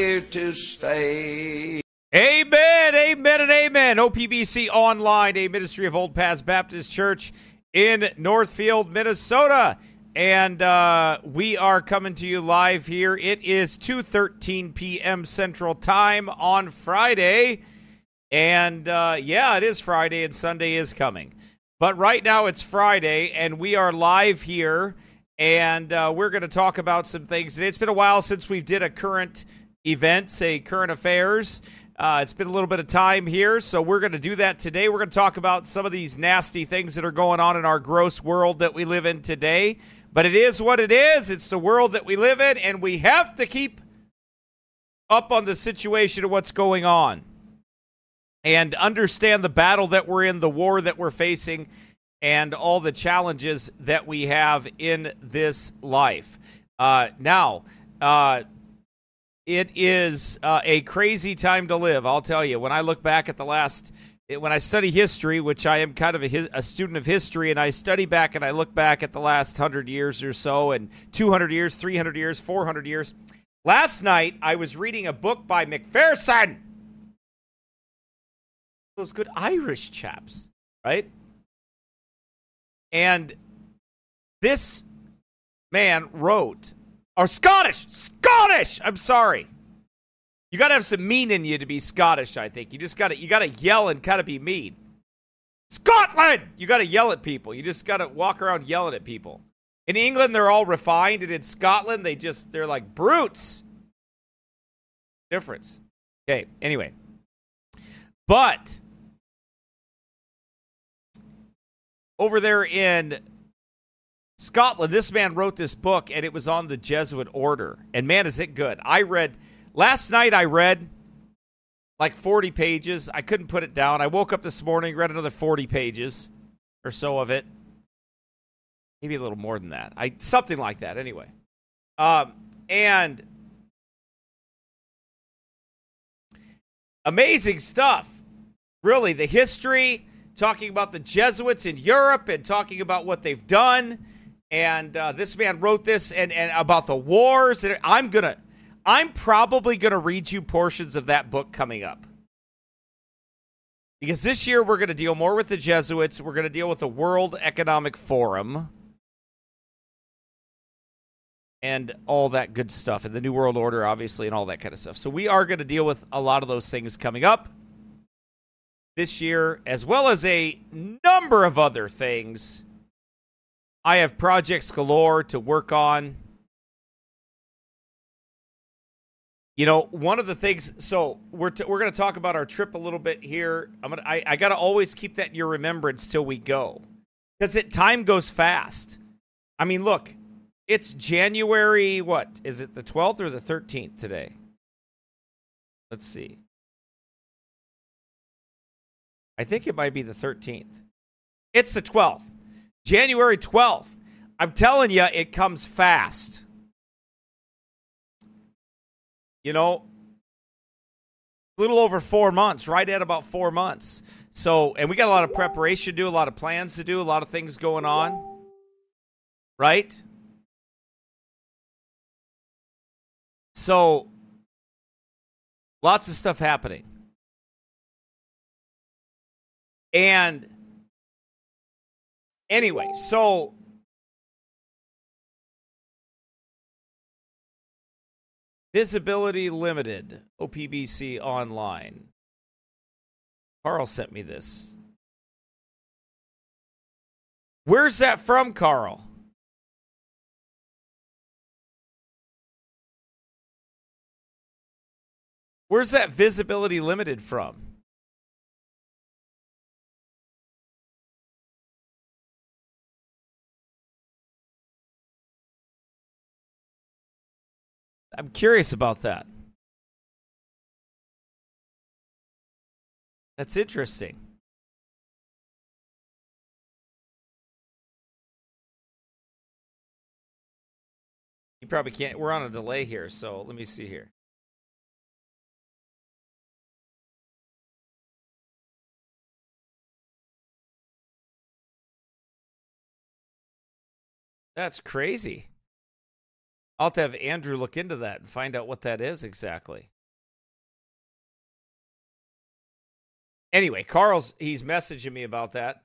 here to stay. Amen, amen, and amen. OPBC Online, a ministry of Old Paths Baptist Church in Northfield, Minnesota. And uh, we are coming to you live here. It is 2.13 p.m. Central Time on Friday. And uh, yeah, it is Friday and Sunday is coming. But right now it's Friday and we are live here and uh, we're going to talk about some things. And it's been a while since we've did a current event, say current affairs. Uh, it's been a little bit of time here, so we're going to do that today. We're going to talk about some of these nasty things that are going on in our gross world that we live in today. But it is what it is. It's the world that we live in, and we have to keep up on the situation of what's going on and understand the battle that we're in, the war that we're facing, and all the challenges that we have in this life. Uh, now, uh, it is uh, a crazy time to live. I'll tell you. When I look back at the last, when I study history, which I am kind of a, a, student of history, and I study back and I look back at the last hundred years or so, and 200 years, 300 years, 400 years. Last night, I was reading a book by Macpherson. Those good Irish chaps, right? And this man wrote or Scottish. Scottish. I'm sorry. You got to have some mean in you to be Scottish, I think. You just got to you got to yell and kind of be mean. Scotland. You got to yell at people. You just got to walk around yelling at people. In England they're all refined and in Scotland they just they're like brutes. Difference. Okay, anyway. But over there in Scotland, this man wrote this book and it was on the Jesuit order. And man, is it good. I read, last night I read like 40 pages. I couldn't put it down. I woke up this morning, read another 40 pages or so of it. Maybe a little more than that. I Something like that, anyway. Um, and amazing stuff. Really, the history, talking about the Jesuits in Europe and talking about what they've done and uh, this man wrote this and, and about the wars. And I'm gonna, I'm probably gonna read you portions of that book coming up because this year we're gonna deal more with the Jesuits. We're gonna deal with the World Economic Forum and all that good stuff, and the New World Order, obviously, and all that kind of stuff. So we are gonna deal with a lot of those things coming up this year, as well as a number of other things I have projects galore to work on. You know, one of the things. So we're t- we're going to talk about our trip a little bit here. I'm gonna. I, I got to always keep that in your remembrance till we go, because it time goes fast. I mean, look, it's January. What is it? The 12th or the 13th today? Let's see. I think it might be the 13th. It's the 12th. January 12th. I'm telling you, it comes fast. You know, a little over four months, right at about four months. So, and we got a lot of preparation to do, a lot of plans to do, a lot of things going on. Right? So, lots of stuff happening. And Anyway, so visibility limited, OPBC online. Carl sent me this. Where's that from, Carl? Where's that visibility limited from? I'm curious about that. That's interesting. You probably can't. We're on a delay here, so let me see here. That's crazy. I'll have to have Andrew look into that and find out what that is exactly. Anyway, Carl's he's messaging me about that.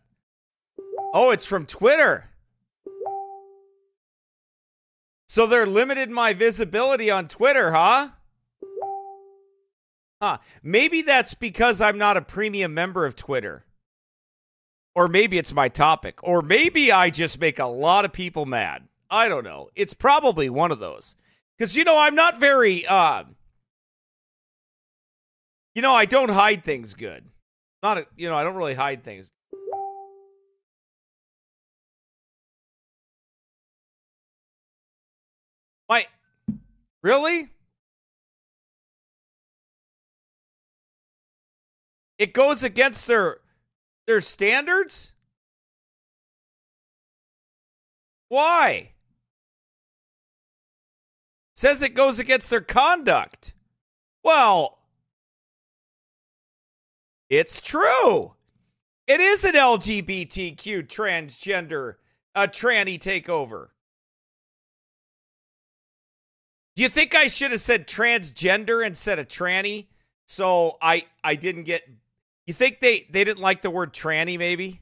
Oh, it's from Twitter. So they're limited my visibility on Twitter, huh? Huh. Maybe that's because I'm not a premium member of Twitter. Or maybe it's my topic. Or maybe I just make a lot of people mad. I don't know. It's probably one of those. Because, you know, I'm not very, uh, you know, I don't hide things good. Not, a, you know, I don't really hide things. Why? Really? It goes against their their standards? Why? Says it goes against their conduct. Well, it's true. It is an LGBTQ transgender, a tranny takeover. Do you think I should have said transgender instead of tranny? So I I didn't get you think they they didn't like the word tranny maybe?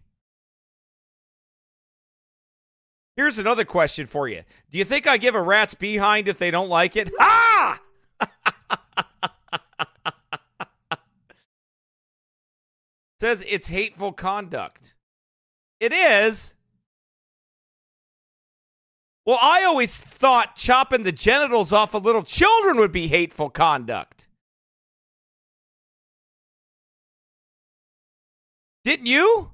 Here's another question for you. Do you think I give a rat's behind if they don't like it? Ah! Says it's hateful conduct. It is. Well, I always thought chopping the genitals off of little children would be hateful conduct. Didn't you?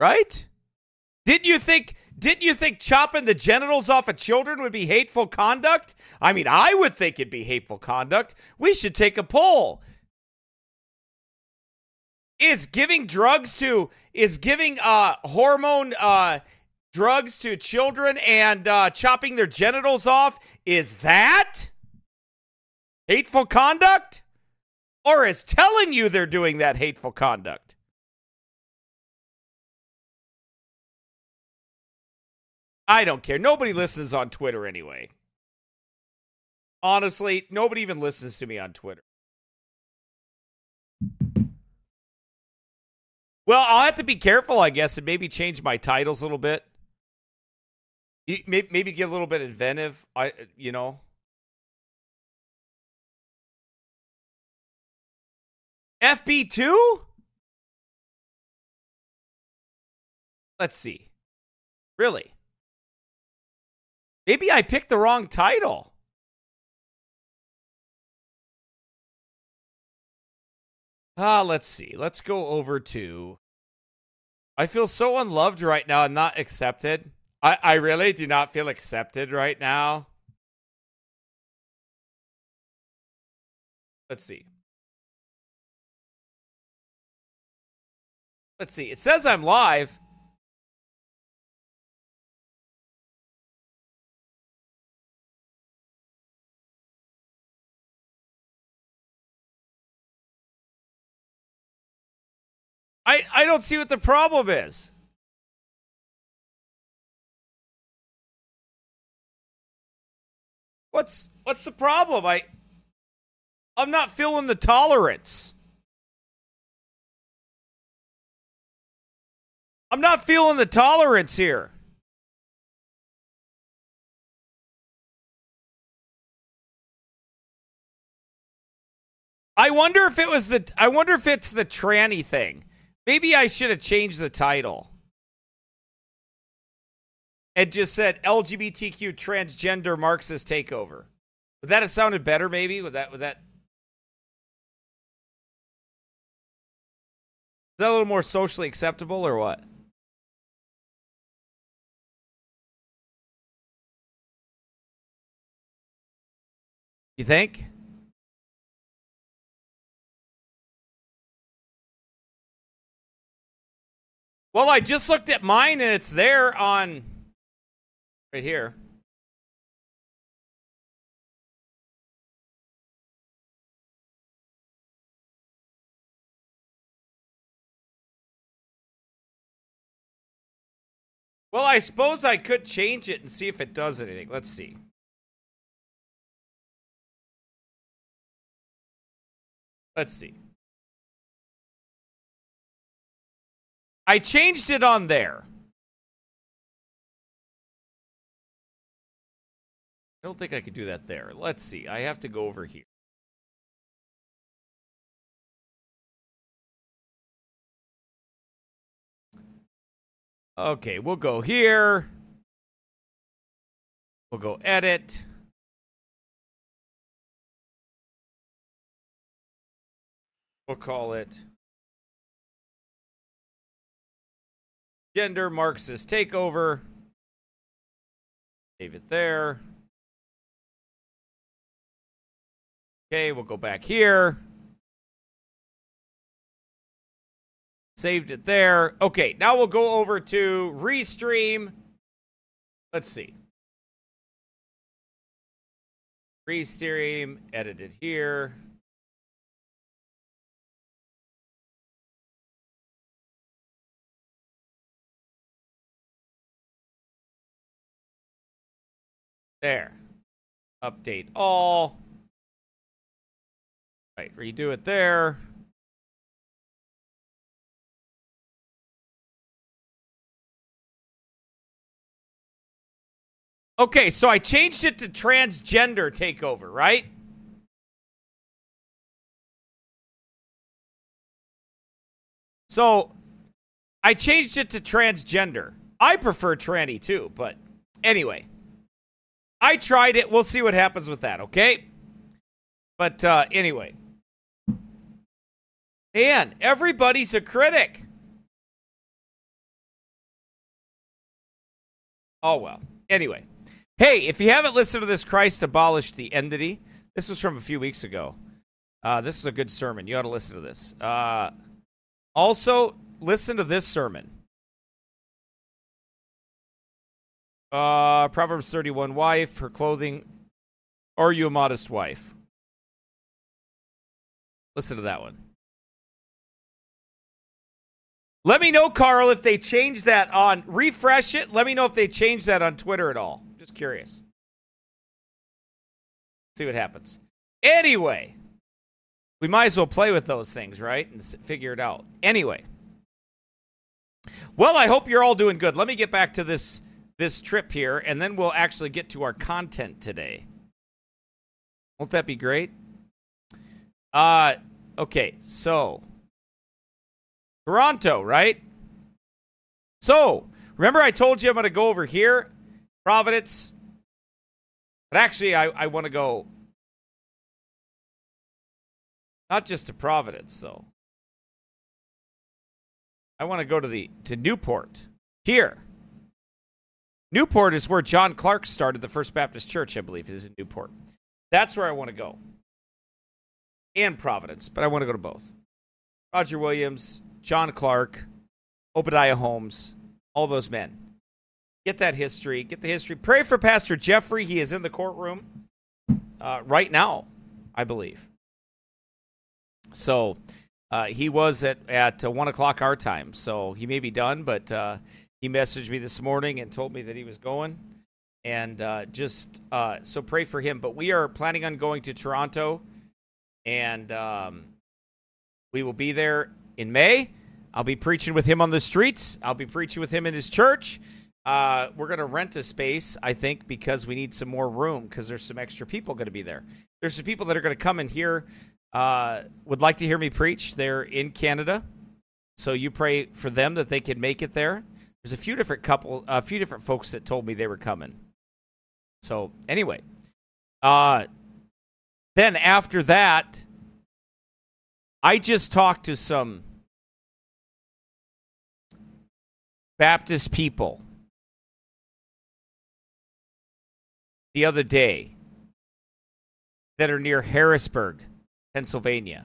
Right? Didn't you think didn't you think chopping the genitals off of children would be hateful conduct? I mean, I would think it'd be hateful conduct. We should take a poll. Is giving drugs to is giving uh hormone uh drugs to children and uh, chopping their genitals off is that hateful conduct? Or is telling you they're doing that hateful conduct? I don't care. Nobody listens on Twitter anyway. Honestly, nobody even listens to me on Twitter. Well, I'll have to be careful, I guess, and maybe change my titles a little bit. Maybe get a little bit inventive. I, you know. FB two. Let's see. Really? Maybe I picked the wrong title. Ah, let's see. Let's go over to. I feel so unloved right now and not accepted. I, I really do not feel accepted right now. Let's see. Let's see. It says I'm live. I, I don't see what the problem is. What's what's the problem? I I'm not feeling the tolerance. I'm not feeling the tolerance here. I wonder if it was the I wonder if it's the tranny thing. Maybe I should have changed the title. And just said LGBTQ transgender Marxist takeover. Would that have sounded better, maybe? Would that would that Is that a little more socially acceptable or what? You think? Well, I just looked at mine and it's there on right here. Well, I suppose I could change it and see if it does anything. Let's see. Let's see. I changed it on there. I don't think I could do that there. Let's see. I have to go over here. Okay, we'll go here. We'll go edit. We'll call it gender Marxist takeover. Save it there. Okay, we'll go back here. Saved it there. Okay, now we'll go over to Restream. Let's see. Restream, edited here. There. Update all. Right, redo it there. Okay, so I changed it to transgender takeover, right? So I changed it to transgender. I prefer tranny too, but anyway. I tried it. We'll see what happens with that, okay? But uh, anyway. And everybody's a critic. Oh, well. Anyway. Hey, if you haven't listened to this Christ abolished the enmity, this was from a few weeks ago. Uh, this is a good sermon. You ought to listen to this. Uh, also, listen to this sermon. Uh, Proverbs 31 wife, her clothing. Are you a modest wife? Listen to that one. Let me know, Carl, if they change that on refresh it. Let me know if they change that on Twitter at all. Just curious. See what happens. Anyway, we might as well play with those things, right? And figure it out. Anyway. Well, I hope you're all doing good. Let me get back to this this trip here, and then we'll actually get to our content today. Won't that be great? Uh, okay, so Toronto, right? So, remember I told you I'm going to go over here, Providence. But actually, I, I want to go not just to Providence, though. I want to go to the to Newport here. Newport is where John Clark started the First Baptist Church, I believe, is in Newport. That's where I want to go. And Providence, but I want to go to both. Roger Williams, John Clark, Obadiah Holmes, all those men. Get that history. Get the history. Pray for Pastor Jeffrey. He is in the courtroom uh, right now, I believe. So uh, he was at, at uh, 1 o'clock our time. So he may be done, but uh, he messaged me this morning and told me that he was going. And uh, just uh, so pray for him. But we are planning on going to Toronto, and um, we will be there in May. I'll be preaching with him on the streets. I'll be preaching with him in his church. Uh, we're going to rent a space, I think, because we need some more room because there's some extra people going to be there. There's some people that are going to come and hear, uh, would like to hear me preach. They're in Canada. So you pray for them that they can make it there. There's a few different couple, a few different folks that told me they were coming. So anyway, uh, then after that, I just talked to some Baptist people the other day that are near Harrisburg, Pennsylvania.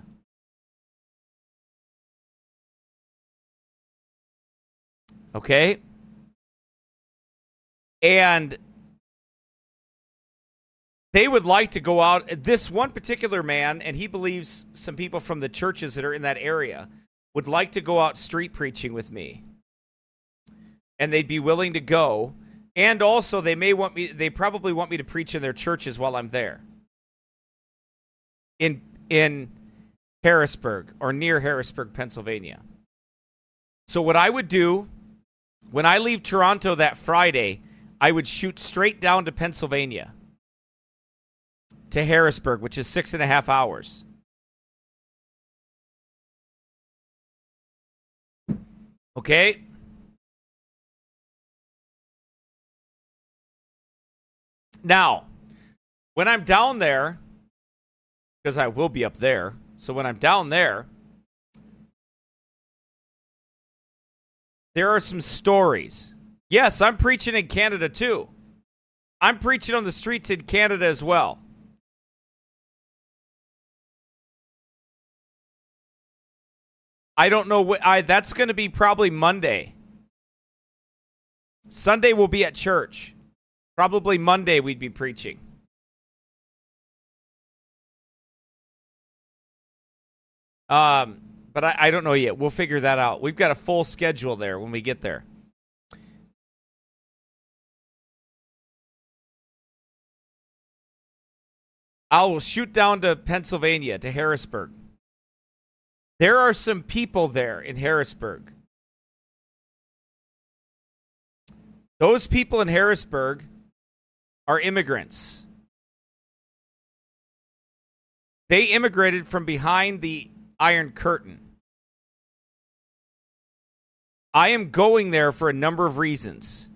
Okay? And they would like to go out. This one particular man, and he believes some people from the churches that are in that area would like to go out street preaching with me. and they'd be willing to go. And also, they may want me. They probably want me to preach in their churches while I'm there. In in Harrisburg or near Harrisburg, Pennsylvania. So what I would do when I leave Toronto that Friday, I would shoot straight down to Pennsylvania to Harrisburg, which is six and a half hours. Okay? Now, when I'm down there, because I will be up there, so when I'm down there, there are some stories. Yes, I'm preaching in Canada too. I'm preaching on the streets in Canada as well. I don't know what I that's going to be probably Monday. Sunday we'll be at church. Probably Monday we'd be preaching. Um, but I, I don't know yet. We'll figure that out. We've got a full schedule there when we get there. I will shoot down to Pennsylvania, to Harrisburg. There are some people there in Harrisburg. Those people in Harrisburg are immigrants. They immigrated from behind the Iron Curtain. I am going there for a number of reasons.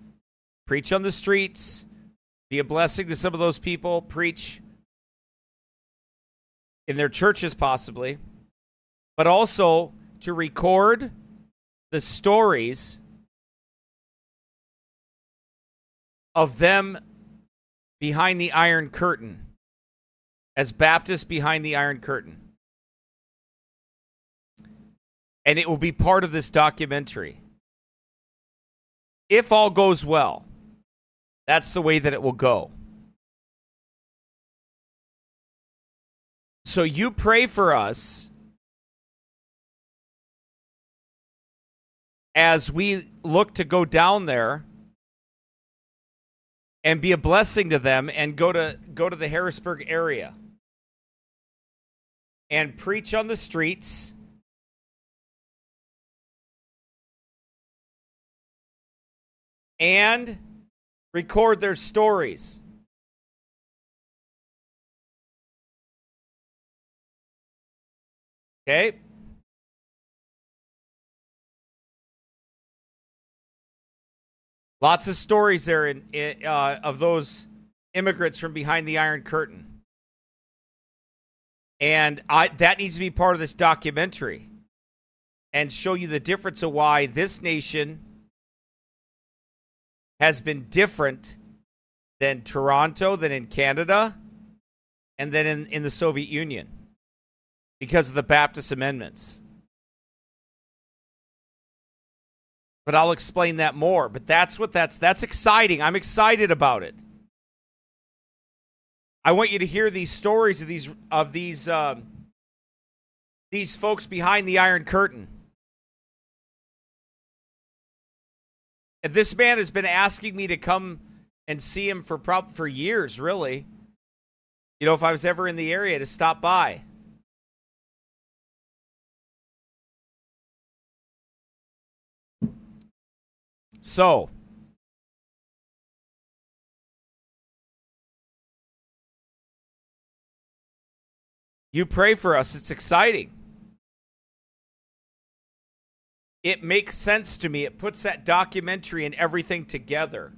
Preach on the streets, be a blessing to some of those people, preach in their churches, possibly, but also to record the stories of them behind the Iron Curtain, as Baptists behind the Iron Curtain. And it will be part of this documentary. If all goes well, that's the way that it will go. So you pray for us as we look to go down there and be a blessing to them and go to go to the Harrisburg area and preach on the streets and record their stories. Okay? Lots of stories there in, in, uh, of those immigrants from behind the Iron Curtain. And I, that needs to be part of this documentary and show you the difference of why this nation has been different than Toronto, than in Canada, and then in, in the Soviet Union because of the Baptist amendments. But I'll explain that more. But that's what that's that's exciting. I'm excited about it. I want you to hear these stories of these of these um, these folks behind the Iron Curtain. And this man has been asking me to come and see him for prob- for years, really. You know, if I was ever in the area to stop by. So, you pray for us. It's exciting. It makes sense to me. It puts that documentary and everything together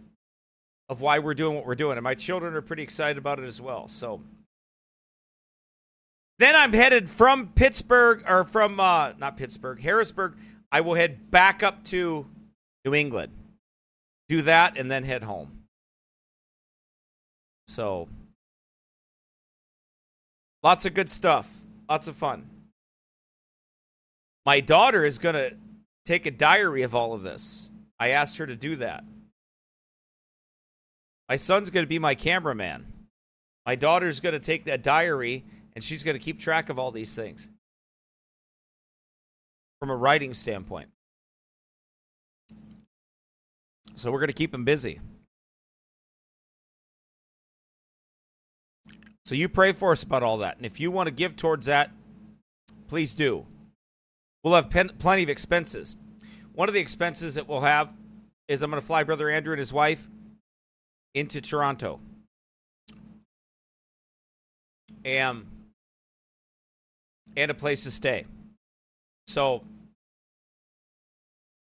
of why we're doing what we're doing. And my children are pretty excited about it as well. So, then I'm headed from Pittsburgh or from uh, not Pittsburgh, Harrisburg. I will head back up to New England. Do that and then head home. So, lots of good stuff. Lots of fun. My daughter is going to take a diary of all of this. I asked her to do that. My son's going to be my cameraman. My daughter's going to take that diary and she's going to keep track of all these things from a writing standpoint. So we're going to keep them busy. So you pray for us about all that. And if you want to give towards that, please do. We'll have pen- plenty of expenses. One of the expenses that we'll have is I'm going to fly Brother Andrew and his wife into Toronto. And, and a place to stay. So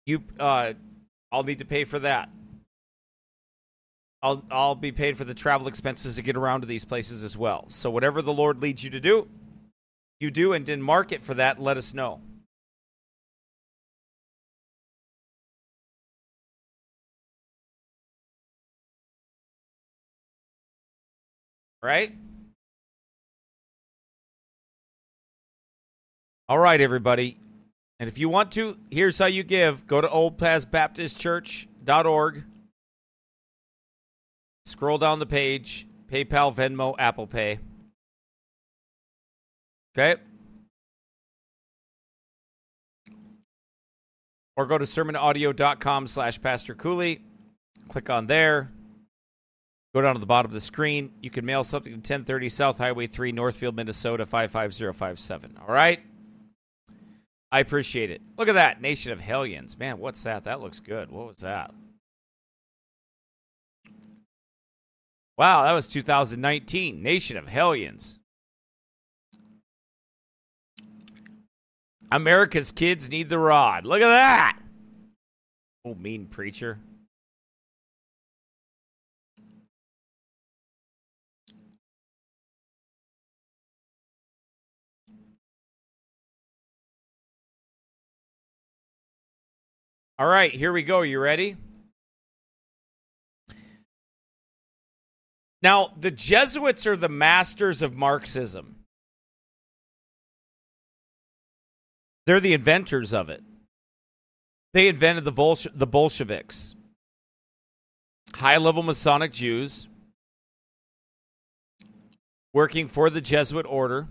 you uh I'll need to pay for that. I'll I'll be paid for the travel expenses to get around to these places as well. So whatever the Lord leads you to do, you do and then mark it for that and let us know. Right? All right, everybody. And if you want to, here's how you give. Go to oldpathsbaptistchurch.org. Scroll down the page. PayPal, Venmo, Apple Pay. Okay? Or go to sermonaudio.com slash Pastor Cooley. Click on there. Go down to the bottom of the screen. You can mail something to 1030 South Highway 3, Northfield, Minnesota 55057. All right? I appreciate it. Look at that. Nation of Hellions. Man, what's that? That looks good. What was that? Wow, that was 2019. Nation of Hellions. America's kids need the rod. Look at that. Oh, mean preacher. All right, here we go. You ready? Now, the Jesuits are the masters of Marxism. They're the inventors of it. They invented the, Bolshe- the Bolsheviks, high level Masonic Jews working for the Jesuit order,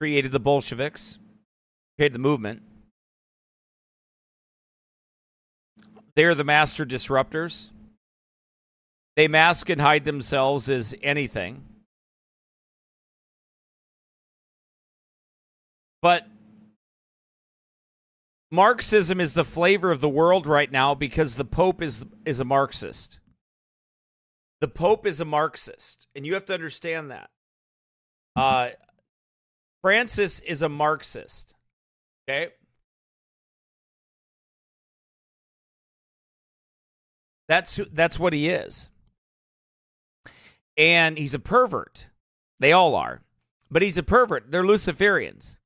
created the Bolsheviks, created the movement. They're the master disruptors. They mask and hide themselves as anything. But Marxism is the flavor of the world right now because the Pope is is a Marxist. The Pope is a Marxist, and you have to understand that. Uh, Francis is a Marxist. Okay. That's who, that's what he is. And he's a pervert. They all are. But he's a pervert. They're Luciferians.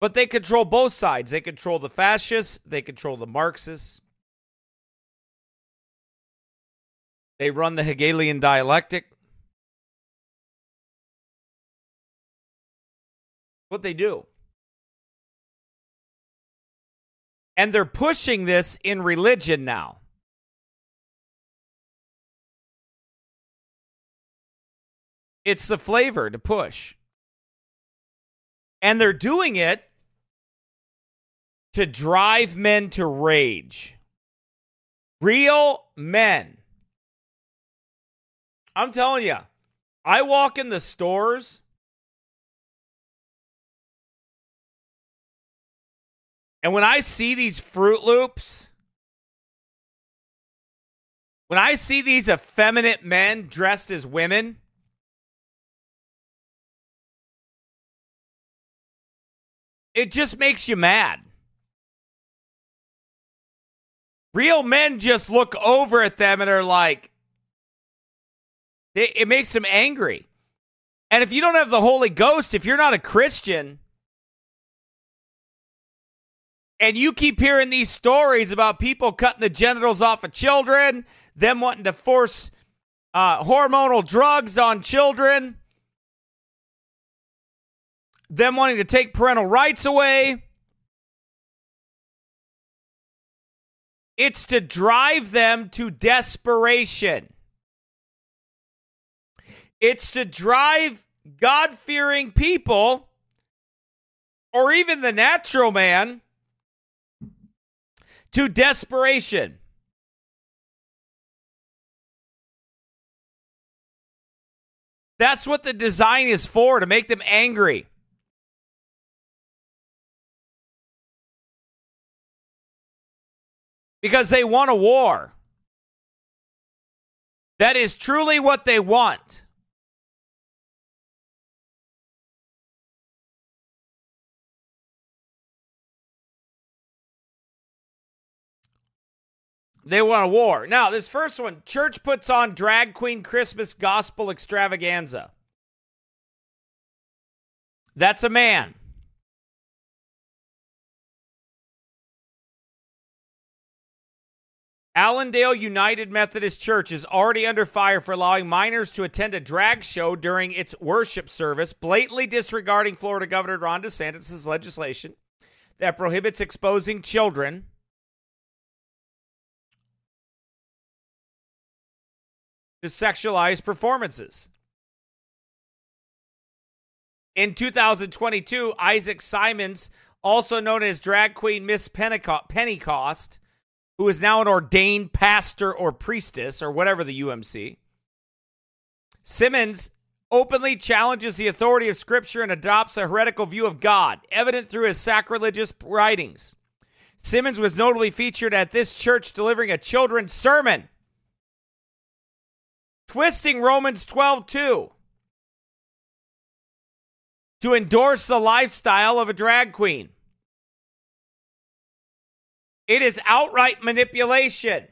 But they control both sides. They control the fascists, they control the Marxists. They run the Hegelian dialectic. What they do. And they're pushing this in religion now. It's the flavor to push. And they're doing it to drive men to rage. Real men. I'm telling you, I walk in the stores And when I see these Fruit Loops, when I see these effeminate men dressed as women, it just makes you mad. Real men just look over at them and are like, it, makes them angry. And if you don't have the Holy Ghost, if you're not a Christian, and you keep hearing these stories about people cutting the genitals off of children, them wanting to force uh, hormonal drugs on children, them wanting to take parental rights away. It's to drive them to desperation. It's to drive God fearing people, or even the natural man to desperation. That's what the design is for to make them angry. Because they want a war. That is truly what they want. They want a war. Now, this first one church puts on drag queen Christmas gospel extravaganza. That's a man. Allendale United Methodist Church is already under fire for allowing minors to attend a drag show during its worship service, blatantly disregarding Florida Governor Ron DeSantis' legislation that prohibits exposing children to sexualized performances. In 2022, Isaac Simmons, also known as drag queen Miss Pentecost, who is now an ordained pastor or priestess or whatever the UMC, Simmons openly challenges the authority of Scripture and adopts a heretical view of God, evident through his sacrilegious writings. Simmons was notably featured at this church delivering a children's sermon twisting Romans 12 2 to endorse the lifestyle of a drag queen. It is outright manipulation.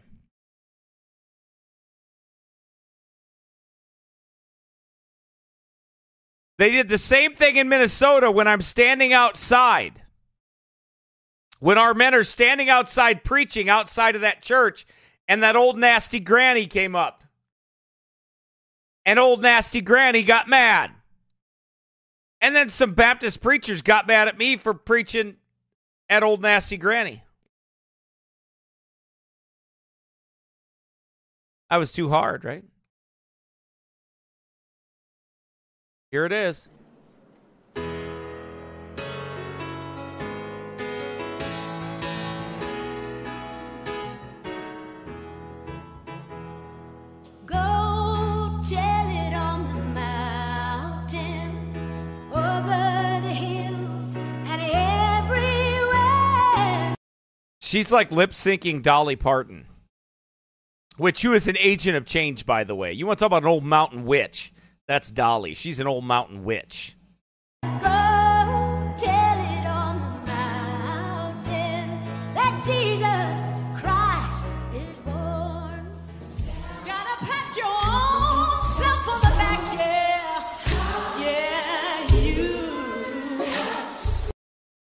They did the same thing in Minnesota when I'm standing outside. When our men are standing outside preaching outside of that church, and that old nasty granny came up and old nasty granny got mad. And then some Baptist preachers got mad at me for preaching at old nasty granny. I was too hard, right? Here it is. She's like lip syncing Dolly Parton, which who is an agent of change, by the way. You want to talk about an old mountain witch? That's Dolly. She's an old mountain witch.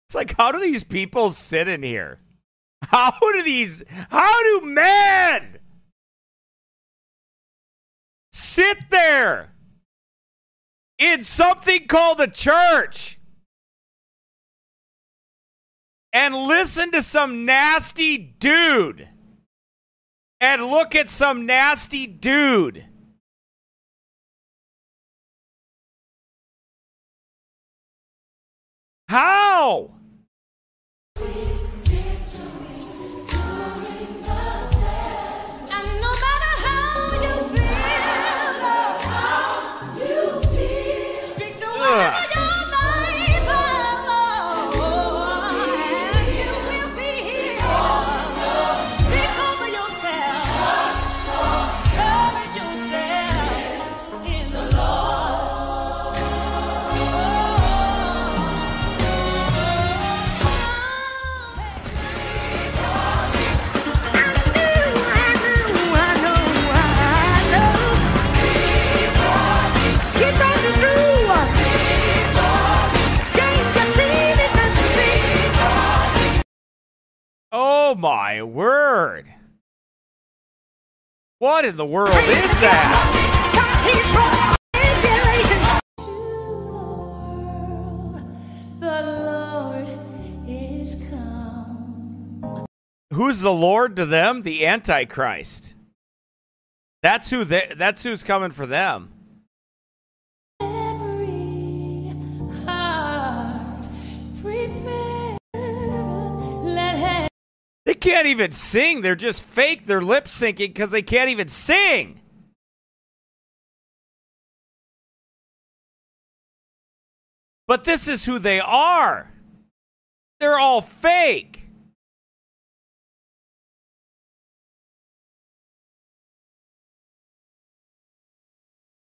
It's like, how do these people sit in here? How do these, how do men sit there in something called a church and listen to some nasty dude and look at some nasty dude? How? What in the world is that? Who's the Lord to them? The Antichrist. That's who they, that's who's coming for them. Can't even sing. They're just fake. They're lip syncing because they can't even sing. But this is who they are. They're all fake.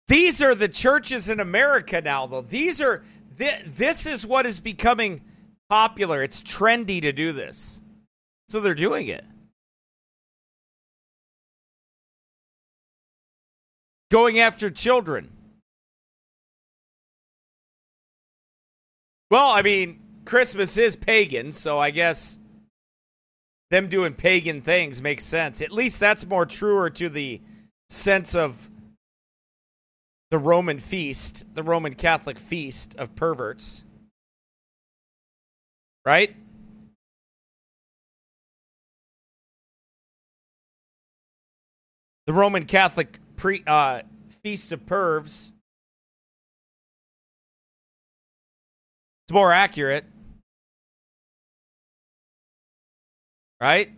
These are the churches in America now, though. These are th- this is what is becoming popular. It's trendy to do this. So they're doing it. Going after children. Well, I mean, Christmas is pagan, so I guess them doing pagan things makes sense. At least that's more truer to the sense of the Roman feast, the Roman Catholic feast of perverts. Right? The Roman Catholic pre, uh, feast of pervs It's more accurate. Right?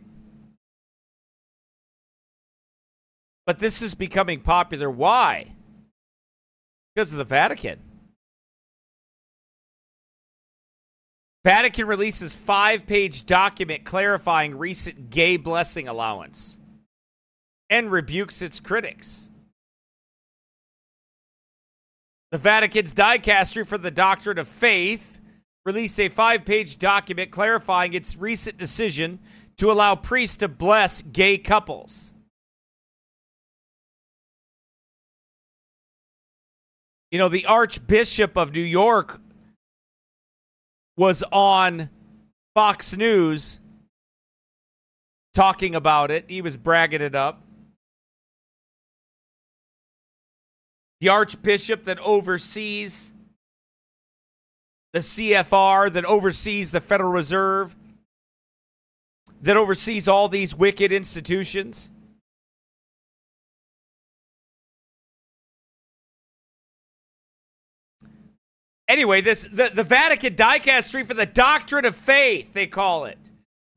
But this is becoming popular. Why? Because of the Vatican. Vatican releases five page document clarifying recent gay blessing allowance and rebukes its critics. The Vatican's dicastery for the doctrine of faith released a five page document clarifying its recent decision to allow priests to bless gay couples. You know, the Archbishop of New York was on Fox News talking about it. He was bragging it up. The Archbishop that oversees the CFR that oversees the Federal Reserve, that oversees all these wicked institutions. Anyway, this the, the Vatican dicastery for the doctrine of faith, they call it,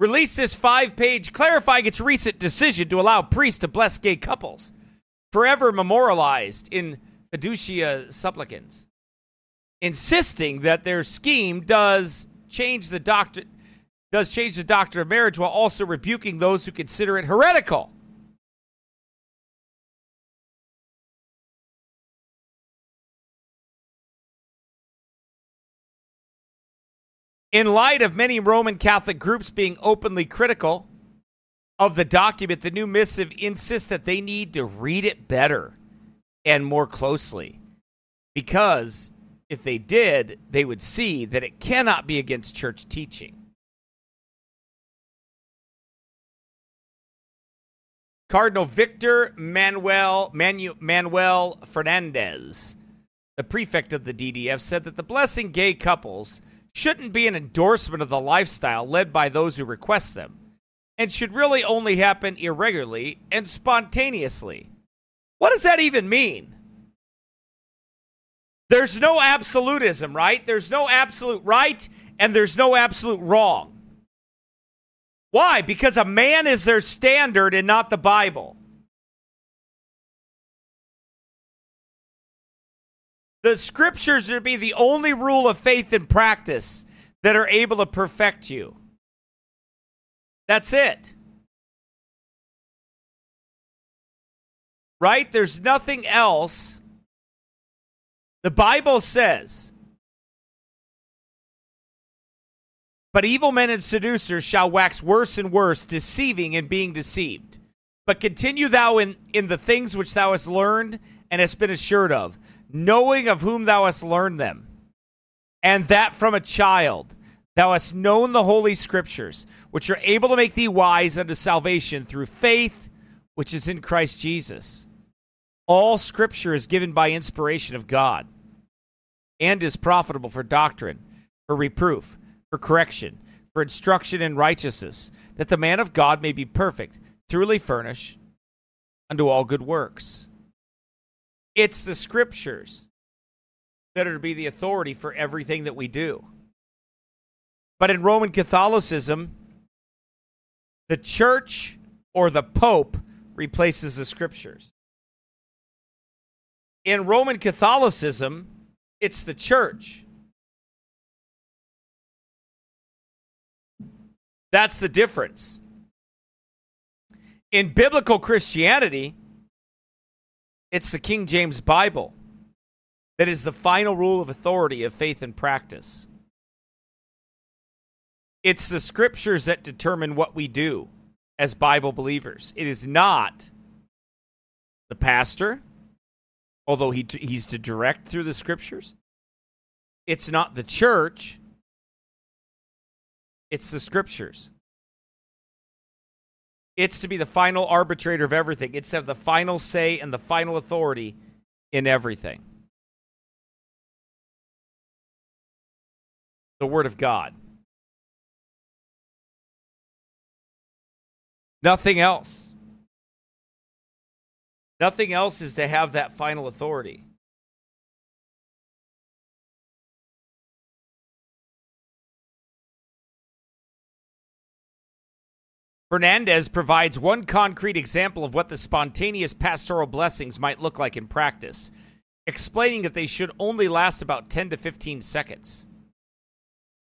released this five page clarifying its recent decision to allow priests to bless gay couples, forever memorialized in fiducia supplicans insisting that their scheme does change the doctrine does change the doctrine of marriage while also rebuking those who consider it heretical. In light of many Roman Catholic groups being openly critical of the document, the new missive insists that they need to read it better and more closely because if they did, they would see that it cannot be against church teaching. Cardinal Victor Manuel Manu, Manuel Fernandez, the prefect of the DDF, said that the blessing gay couples shouldn't be an endorsement of the lifestyle led by those who request them, and should really only happen irregularly and spontaneously. What does that even mean? There's no absolutism, right? There's no absolute right and there's no absolute wrong. Why? Because a man is their standard and not the Bible. The scriptures are to be the only rule of faith and practice that are able to perfect you. That's it. Right? There's nothing else the Bible says, But evil men and seducers shall wax worse and worse, deceiving and being deceived. But continue thou in, in the things which thou hast learned and hast been assured of, knowing of whom thou hast learned them, and that from a child thou hast known the holy scriptures, which are able to make thee wise unto salvation through faith which is in Christ Jesus. All scripture is given by inspiration of God and is profitable for doctrine, for reproof, for correction, for instruction in righteousness, that the man of God may be perfect, truly furnished unto all good works. It's the scriptures that are to be the authority for everything that we do. But in Roman Catholicism, the church or the pope replaces the scriptures. In Roman Catholicism, it's the church. That's the difference. In biblical Christianity, it's the King James Bible that is the final rule of authority of faith and practice. It's the scriptures that determine what we do as Bible believers. It is not the pastor, although he, he's to direct through the scriptures. It's not the church, it's the scriptures. It's to be the final arbitrator of everything. It's to have the final say and the final authority in everything. The Word of God. Nothing else. Nothing else is to have that final authority. Fernandez provides one concrete example of what the spontaneous pastoral blessings might look like in practice, explaining that they should only last about 10 to 15 seconds.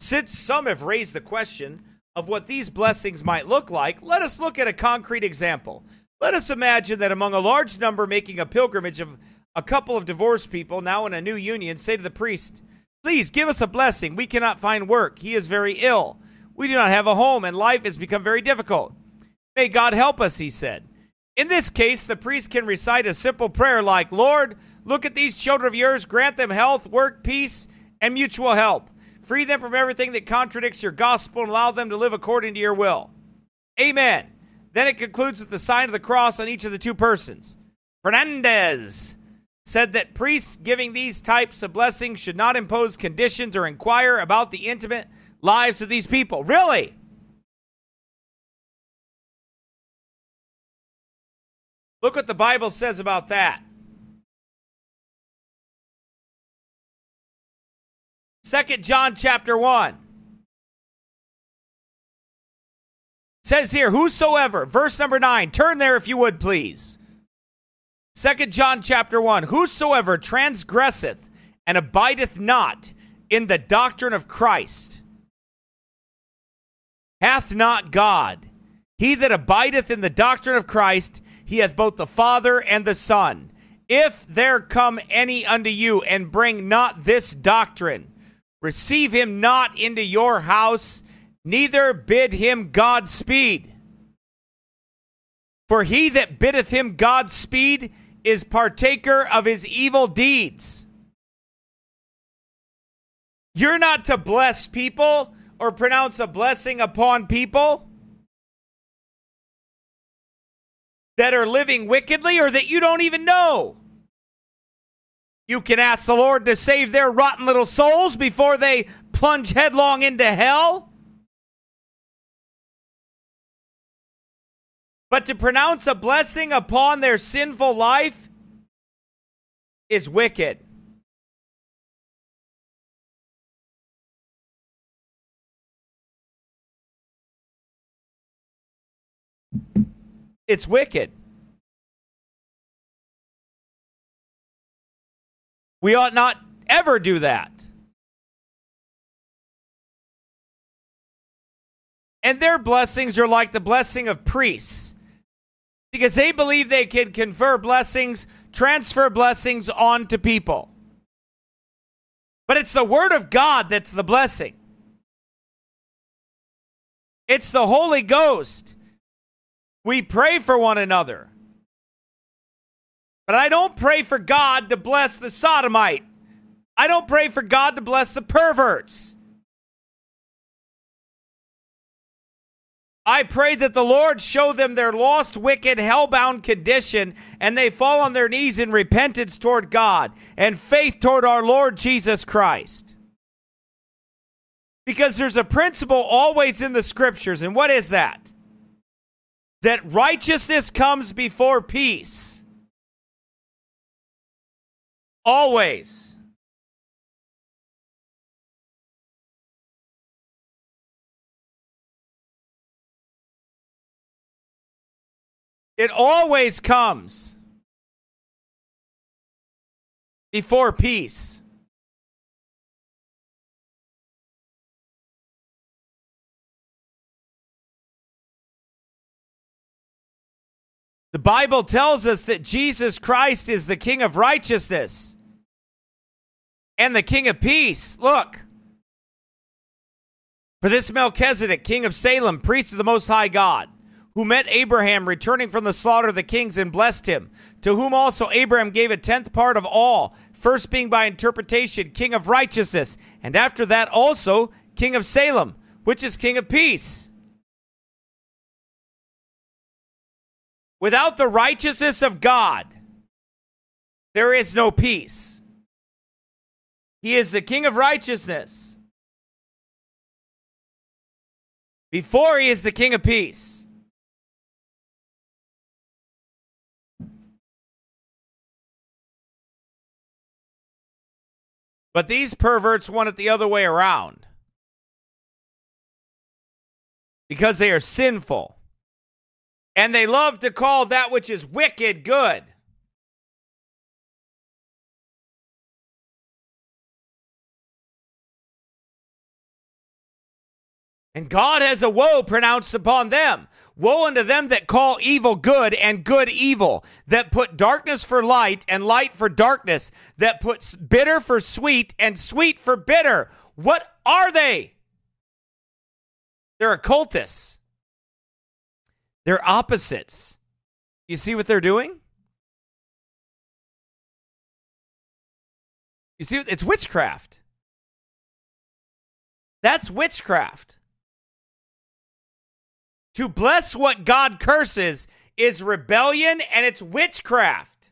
Since some have raised the question of what these blessings might look like, let us look at a concrete example. Let us imagine that among a large number making a pilgrimage of a couple of divorced people now in a new union say to the priest, Please give us a blessing. We cannot find work. He is very ill. We do not have a home, and life has become very difficult. May God help us, he said. In this case, the priest can recite a simple prayer like, Lord, look at these children of yours, grant them health, work, peace, and mutual help. Free them from everything that contradicts your gospel and allow them to live according to your will. Amen. Then it concludes with the sign of the cross on each of the two persons. Fernandez said that priests giving these types of blessings should not impose conditions or inquire about the intimate lives of these people. Really? Look what the Bible says about that. Second John chapter 1. Says here, whosoever, verse number 9, turn there if you would please. Second John chapter 1, whosoever transgresseth and abideth not in the doctrine of Christ hath not God. He that abideth in the doctrine of Christ, he has both the Father and the Son. If there come any unto you and bring not this doctrine, receive him not into your house, neither bid him Godspeed. For he that biddeth him Godspeed is partaker of his evil deeds. You're not to bless people or pronounce a blessing upon people that are living wickedly or that you don't even know. You can ask the Lord to save their rotten little souls before they plunge headlong into hell. But to pronounce a blessing upon their sinful life is wicked. It's wicked. We ought not ever do that. And their blessings are like the blessing of priests because they believe they can confer blessings, transfer blessings onto people. But it's the Word of God that's the blessing, it's the Holy Ghost. We pray for one another. But I don't pray for God to bless the sodomite. I don't pray for God to bless the perverts. I pray that the Lord show them their lost, wicked, hellbound condition and they fall on their knees in repentance toward God and faith toward our Lord Jesus Christ. Because there's a principle always in the scriptures, and what is that? That righteousness comes before peace. Always. It always comes before peace. The Bible tells us that Jesus Christ is the King of righteousness and the King of peace. Look. For this Melchizedek, king of Salem, priest of the Most High God, who met Abraham returning from the slaughter of the kings and blessed him, to whom also Abraham gave a tenth part of all, first being by interpretation king of righteousness, and after that also king of Salem, which is king of peace. Without the righteousness of God, there is no peace. He is the King of righteousness. Before he is the King of peace. But these perverts want it the other way around. Because they are sinful. And they love to call that which is wicked good. And God has a woe pronounced upon them. Woe unto them that call evil good and good evil, that put darkness for light and light for darkness, that puts bitter for sweet and sweet for bitter. What are they? They're occultists. They're opposites. You see what they're doing? You see, it's witchcraft. That's witchcraft. To bless what God curses is rebellion and it's witchcraft.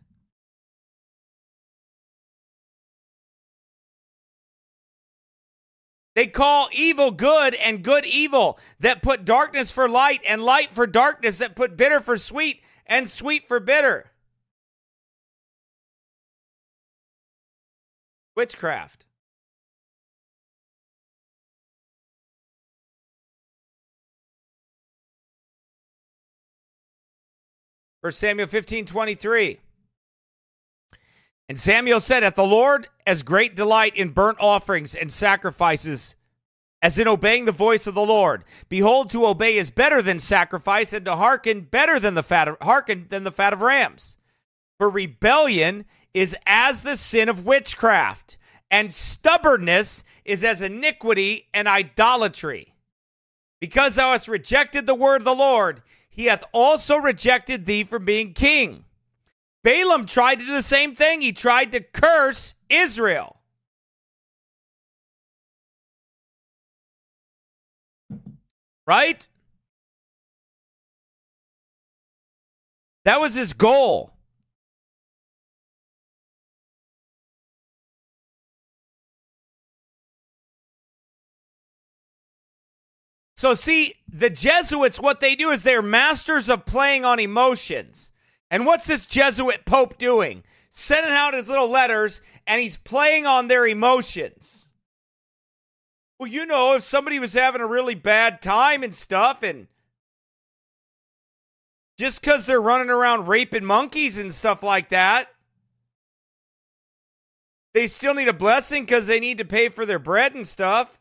They call evil good and good evil, that put darkness for light and light for darkness, that put bitter for sweet and sweet for bitter. Witchcraft. First Samuel 15 23. And Samuel said, At the Lord as great delight in burnt offerings and sacrifices as in obeying the voice of the Lord. Behold, to obey is better than sacrifice, and to hearken better than the fat of, hearken than the fat of rams. For rebellion is as the sin of witchcraft, and stubbornness is as iniquity and idolatry. Because thou hast rejected the word of the Lord, he hath also rejected thee from being king. Balaam tried to do the same thing. He tried to curse Israel. Right? That was his goal. So, see, the Jesuits, what they do is they're masters of playing on emotions. And what's this Jesuit Pope doing? Sending out his little letters and he's playing on their emotions. Well, you know, if somebody was having a really bad time and stuff, and just because they're running around raping monkeys and stuff like that, they still need a blessing because they need to pay for their bread and stuff.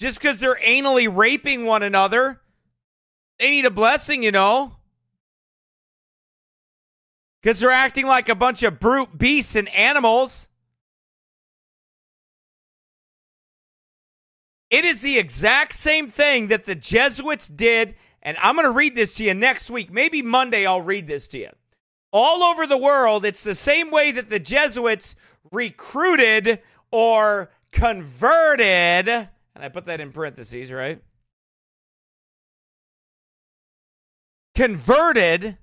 Just because they're anally raping one another. They need a blessing, you know. Because they're acting like a bunch of brute beasts and animals. It is the exact same thing that the Jesuits did. And I'm going to read this to you next week. Maybe Monday, I'll read this to you. All over the world, it's the same way that the Jesuits recruited or converted and I put that in parentheses, right? Converted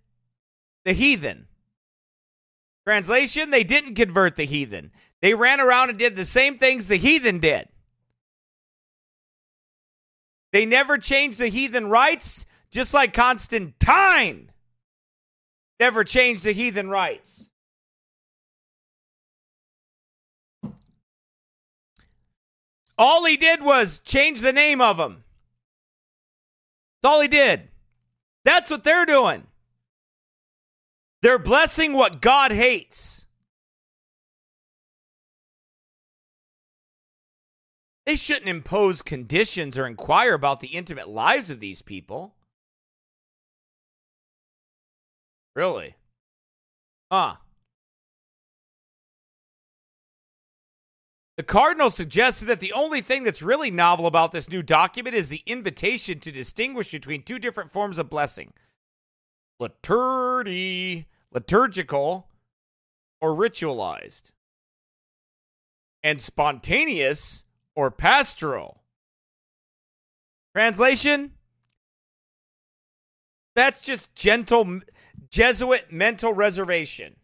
the heathen. Translation, they didn't convert the heathen. They ran around and did the same things the heathen did. They never changed the heathen rites, just like Constantine never changed the heathen rites. All he did was change the name of them. That's all he did. That's what they're doing. They're blessing what God hates. They shouldn't impose conditions or inquire about the intimate lives of these people. Really? Huh. The Cardinal suggested that the only thing that's really novel about this new document is the invitation to distinguish between two different forms of blessing liturgy, liturgical, or ritualized, and spontaneous or pastoral. Translation? That's just gentle Jesuit mental reservation.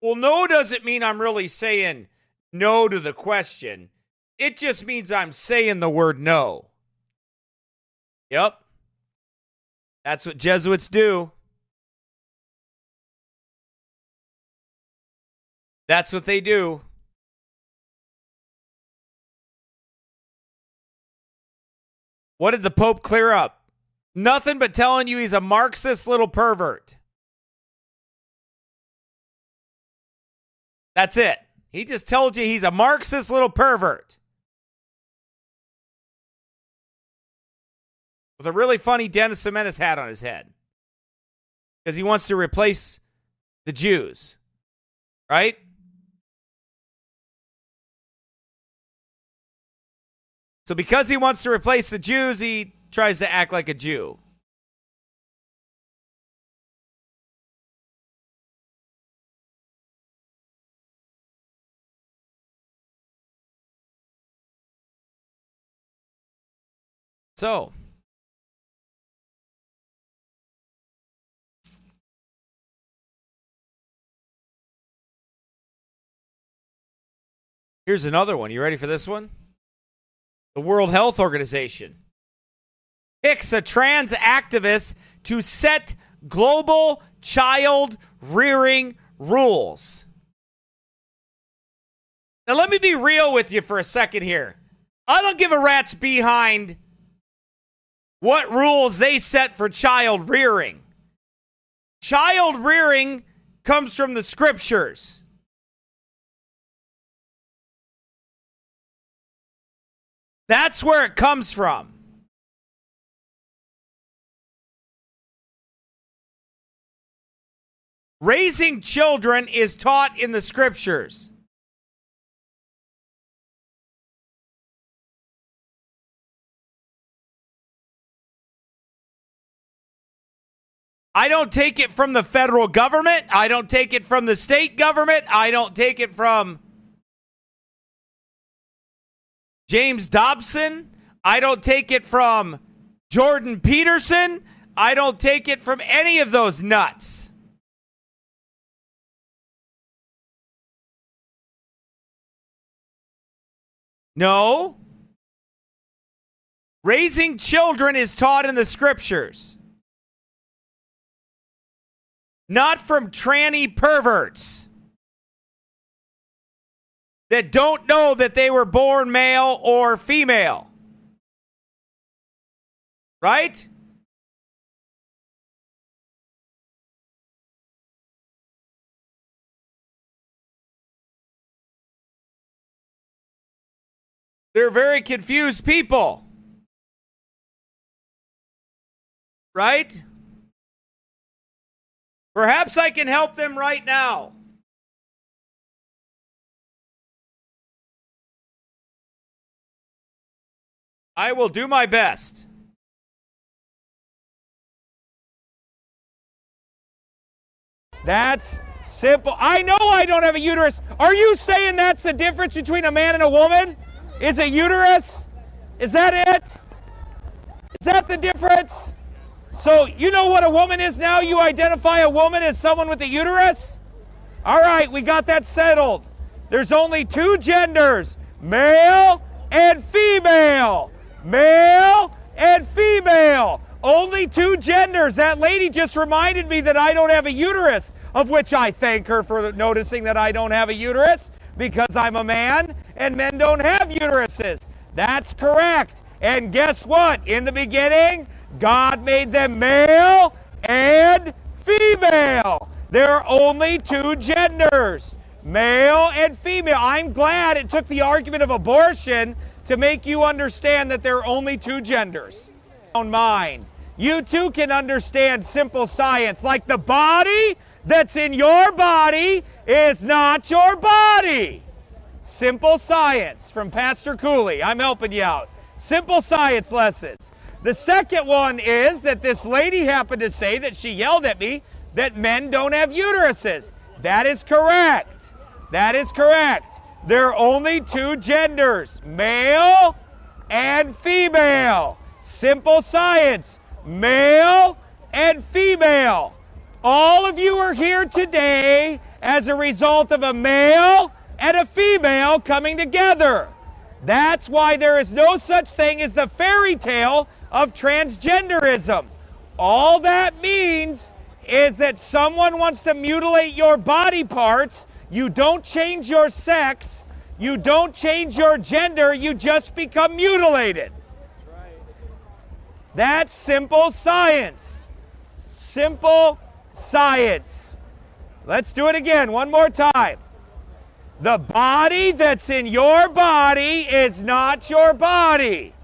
Well, no doesn't mean I'm really saying no to the question. It just means I'm saying the word no. Yep. That's what Jesuits do. That's what they do. What did the Pope clear up? Nothing but telling you he's a Marxist little pervert. That's it. He just told you he's a Marxist little pervert. With a really funny Dennis the Menace hat on his head. Because he wants to replace the Jews. Right? So because he wants to replace the Jews, he tries to act like a Jew. So, here's another one. You ready for this one? The World Health Organization picks a trans activist to set global child rearing rules. Now, let me be real with you for a second here. I don't give a rat's behind what rules they set for child rearing. Child rearing comes from the scriptures. That's where it comes from. Raising children is taught in the scriptures. I don't take it from the federal government. I don't take it from the state government. I don't take it from James Dobson. I don't take it from Jordan Peterson. I don't take it from any of those nuts. No. Raising children is taught in the scriptures, not from tranny perverts that don't know that they were born male or female. Right? They're very confused people. Right? Perhaps I can help them right now. I will do my best. That's simple. I know I don't have a uterus. Are you saying that's the difference between a man and a woman? Is it uterus? Is that it? Is that the difference? So, you know what a woman is now? You identify a woman as someone with a uterus? All right, we got that settled. There's only two genders male and female male and female. Only two genders. That lady just reminded me that I don't have a uterus, of which I thank her for noticing that I don't have a uterus because I'm a man and men don't have uteruses. That's correct. And guess what? In the beginning, God made them male and female. There are only two genders male and female. I'm glad it took the argument of abortion to make you understand that there are only two genders. Mind. You too can understand simple science, like the body that's in your body is not your body. Simple science from Pastor Cooley. I'm helping you out. Simple science lessons. The second one is that this lady happened to say that she yelled at me that men don't have uteruses. That is correct. That is correct. There are only two genders male and female. Simple science male and female. All of you are here today as a result of a male and a female coming together. That's why there is no such thing as the fairy tale of transgenderism. All that means is that someone wants to mutilate your body parts. You don't change your sex, you don't change your gender, you just become mutilated. That's simple science. Simple science. Let's do it again, one more time. The body that's in your body is not your body.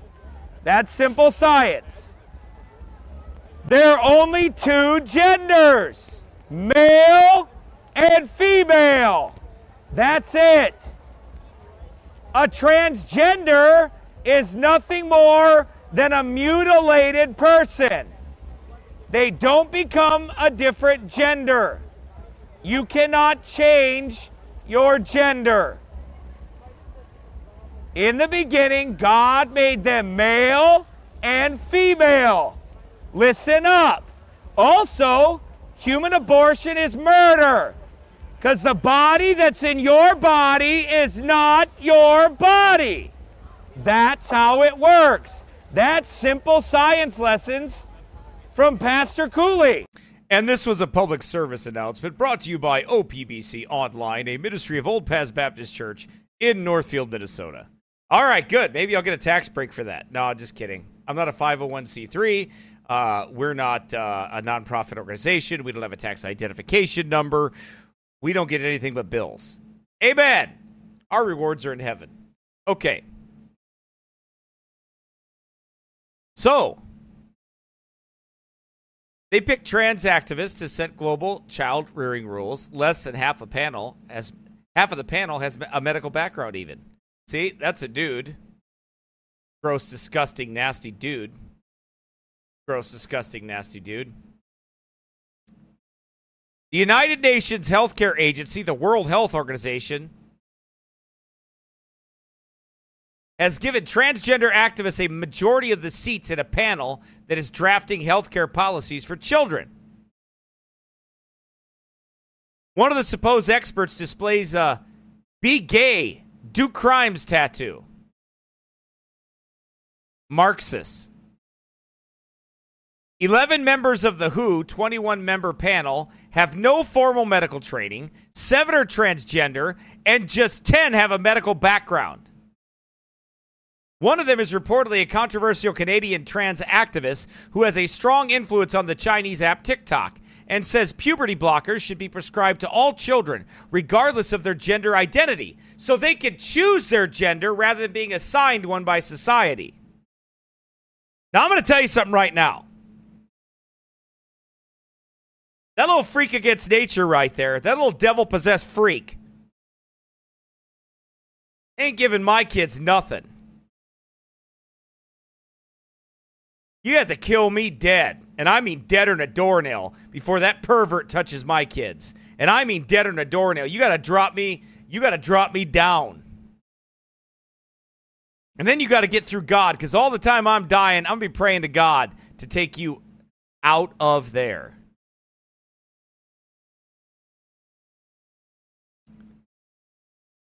That's simple science. There are only two genders male and female. That's it. A transgender is nothing more than a mutilated person. They don't become a different gender. You cannot change your gender. In the beginning, God made them male and female. Listen up. Also, human abortion is murder because the body that's in your body is not your body. That's how it works. That's simple science lessons from Pastor Cooley. And this was a public service announcement brought to you by OPBC Online, a ministry of Old Paths Baptist Church in Northfield, Minnesota. All right, good. Maybe I'll get a tax break for that. No, just kidding. I'm not a 501c3. Uh, we're not uh, a nonprofit organization. We don't have a tax identification number. We don't get anything but bills. Amen. Our rewards are in heaven. Okay. So, they picked trans activists to set global child rearing rules. Less than half a panel has half of the panel has a medical background. Even see, that's a dude. Gross, disgusting, nasty dude. Gross, disgusting, nasty dude. The United Nations Healthcare Agency, the World Health Organization, has given transgender activists a majority of the seats in a panel that is drafting healthcare policies for children. One of the supposed experts displays a be gay, do crimes tattoo. Marxist. 11 members of the WHO 21 member panel have no formal medical training, 7 are transgender, and just 10 have a medical background. One of them is reportedly a controversial Canadian trans activist who has a strong influence on the Chinese app TikTok and says puberty blockers should be prescribed to all children, regardless of their gender identity, so they can choose their gender rather than being assigned one by society. Now, I'm going to tell you something right now. That little freak against nature right there, that little devil possessed freak, ain't giving my kids nothing. You have to kill me dead. And I mean deader than a doornail before that pervert touches my kids. And I mean deader than a doornail. You got to drop me. You got to drop me down. And then you got to get through God because all the time I'm dying, I'm going to be praying to God to take you out of there.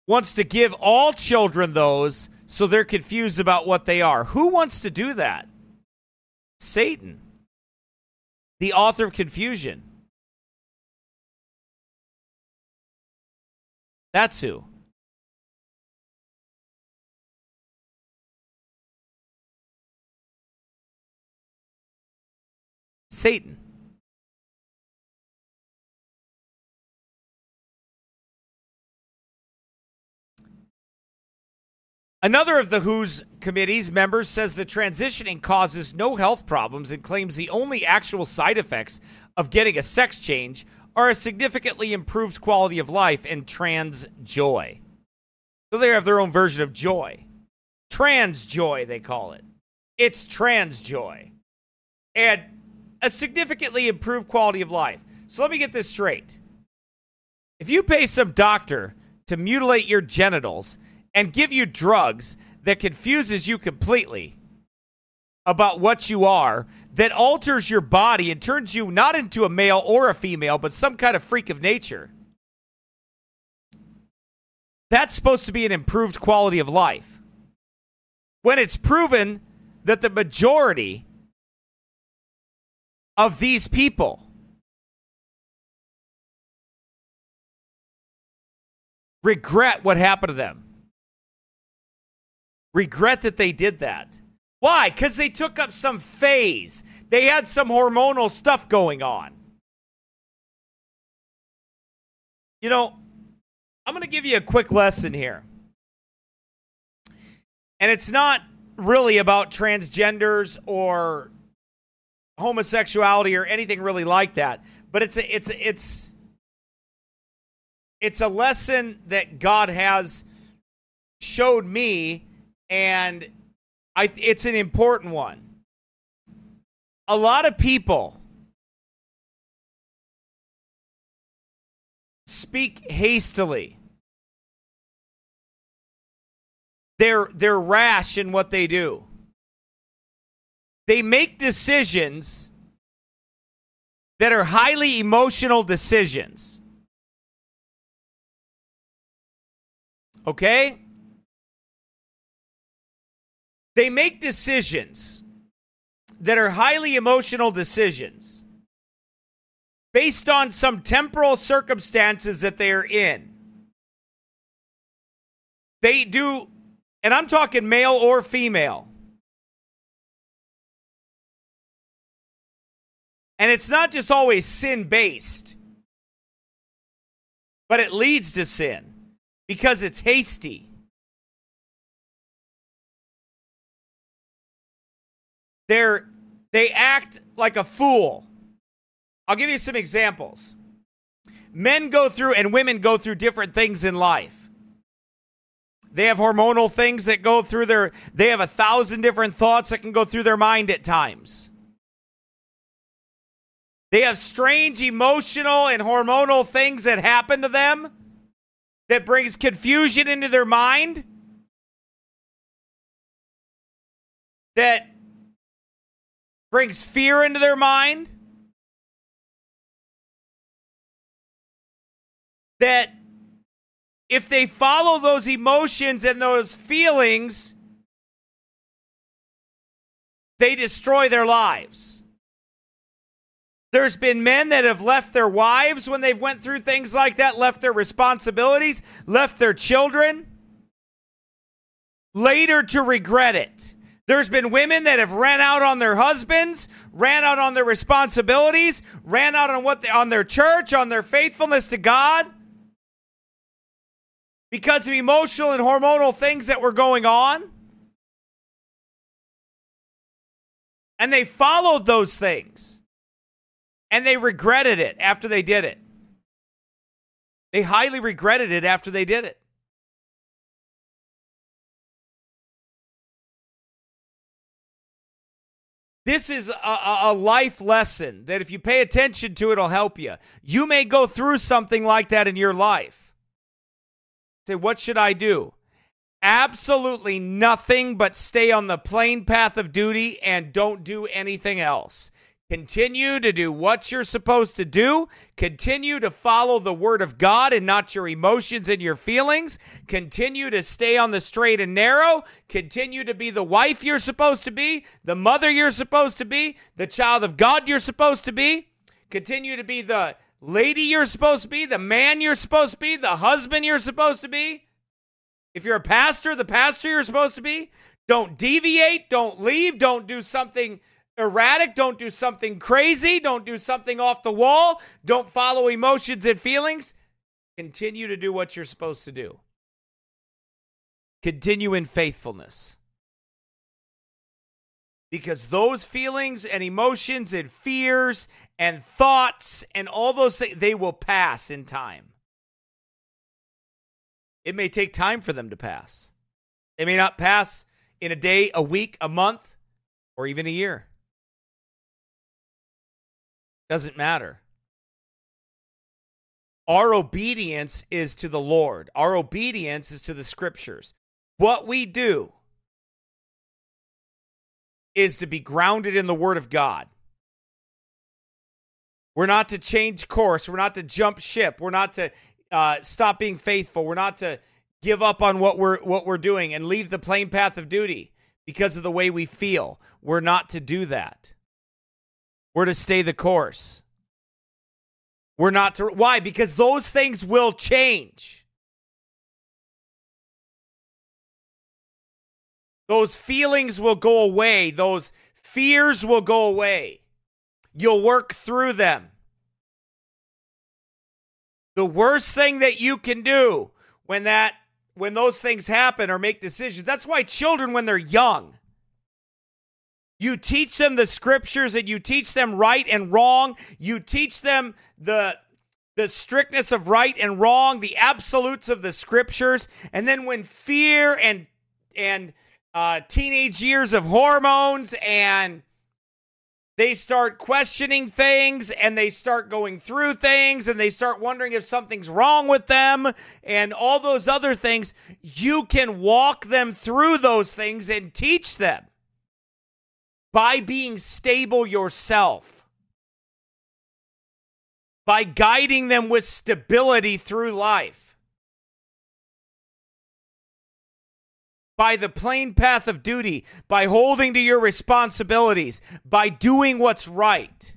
Wants to give all children those so they're confused about what they are. Who wants to do that? Satan, the author of confusion. That's who. Satan. Another of the WHO's committee's members says the transitioning causes no health problems and claims the only actual side effects of getting a sex change are a significantly improved quality of life and trans joy. So they have their own version of joy. Trans joy, they call it. It's trans joy. And a significantly improved quality of life. So let me get this straight. If you pay some doctor to mutilate your genitals and give you drugs that confuses you completely about what you are, that alters your body and turns you not into a male or a female, but some kind of freak of nature. That's supposed to be an improved quality of life. When it's proven that the majority of these people regret what happened to them regret that they did that. Why? Because they took up some phase. They had some hormonal stuff going on. You know, I'm going to give you a quick lesson here. And it's not really about transgenders or homosexuality or anything really like that, but it's a, it's a, it's it's a lesson that God has showed me and I it's an important one. A lot of people speak hastily. They're they're rash in what they do. They make decisions that are highly emotional decisions. Okay? They make decisions that are highly emotional decisions based on some temporal circumstances that they are in. They do, and I'm talking male or female. And it's not just always sin based, but it leads to sin because it's hasty. They're they act like a fool. I'll give you some examples. Men go through and women go through different things in life. They have hormonal things that go through their they have a thousand different thoughts that can go through their mind at times. They have strange emotional and hormonal things that happen to them that brings confusion into their mind. That brings fear into their mind. That if they follow those emotions and those feelings, they destroy their lives. There's been men that have left their wives when they've went through things like that, left their responsibilities, left their children, later to regret it. There's been women that have ran out on their husbands, ran out on their responsibilities, ran out on what they, on their church, on their faithfulness to God because of emotional and hormonal things that were going on. And they followed those things. And they regretted it after they did it. They highly regretted it after they did it. This is a, a, life lesson that if you pay attention to, it'll help you. You may go through something like that in your life. Say, what should I do? Absolutely nothing but stay on the plain path of duty and don't do anything else. Continue to do what you're supposed to do. Continue to follow the word of God and not your emotions and your feelings. Continue to stay on the straight and narrow. Continue to be the wife you're supposed to be, the mother you're supposed to be, the child of God you're supposed to be. Continue to be the lady you're supposed to be, the man you're supposed to be, the husband you're supposed to be. If you're a pastor, the pastor you're supposed to be. Don't deviate, don't leave, don't do something erratic. Don't do something crazy. Don't do something off the wall. Don't follow emotions and feelings. Continue to do what you're supposed to do. Continue in faithfulness. Because those feelings and emotions and fears and thoughts and all those things, they will pass in time. It may take time for them to pass. They may not pass in a day, a week, a month, or even a year. Doesn't matter. Our obedience is to the Lord, our obedience is to the scriptures. What we do is to be grounded in the Word of God. We're not to change course. We're not to jump ship. We're not to uh, stop being faithful. We're not to give up on what we're what we're doing and leave the plain path of duty because of the way we feel. We're not to do that. We're to stay the course. We're not to why? Because those things will change. Those feelings will go away. Those fears will go away. You'll work through them. The worst thing that you can do when that when those things happen or make decisions. That's why children when they're young you teach them the scriptures and you teach them right and wrong. You teach them the the strictness of right and wrong, the absolutes of the scriptures. And then when fear and and uh, teenage years of hormones and they start questioning things and they start going through things and they start wondering if something's wrong with them and all those other things, you can walk them through those things and teach them by being stable yourself, by guiding them with stability through life, by the plain path of duty, by holding to your responsibilities, by doing what's right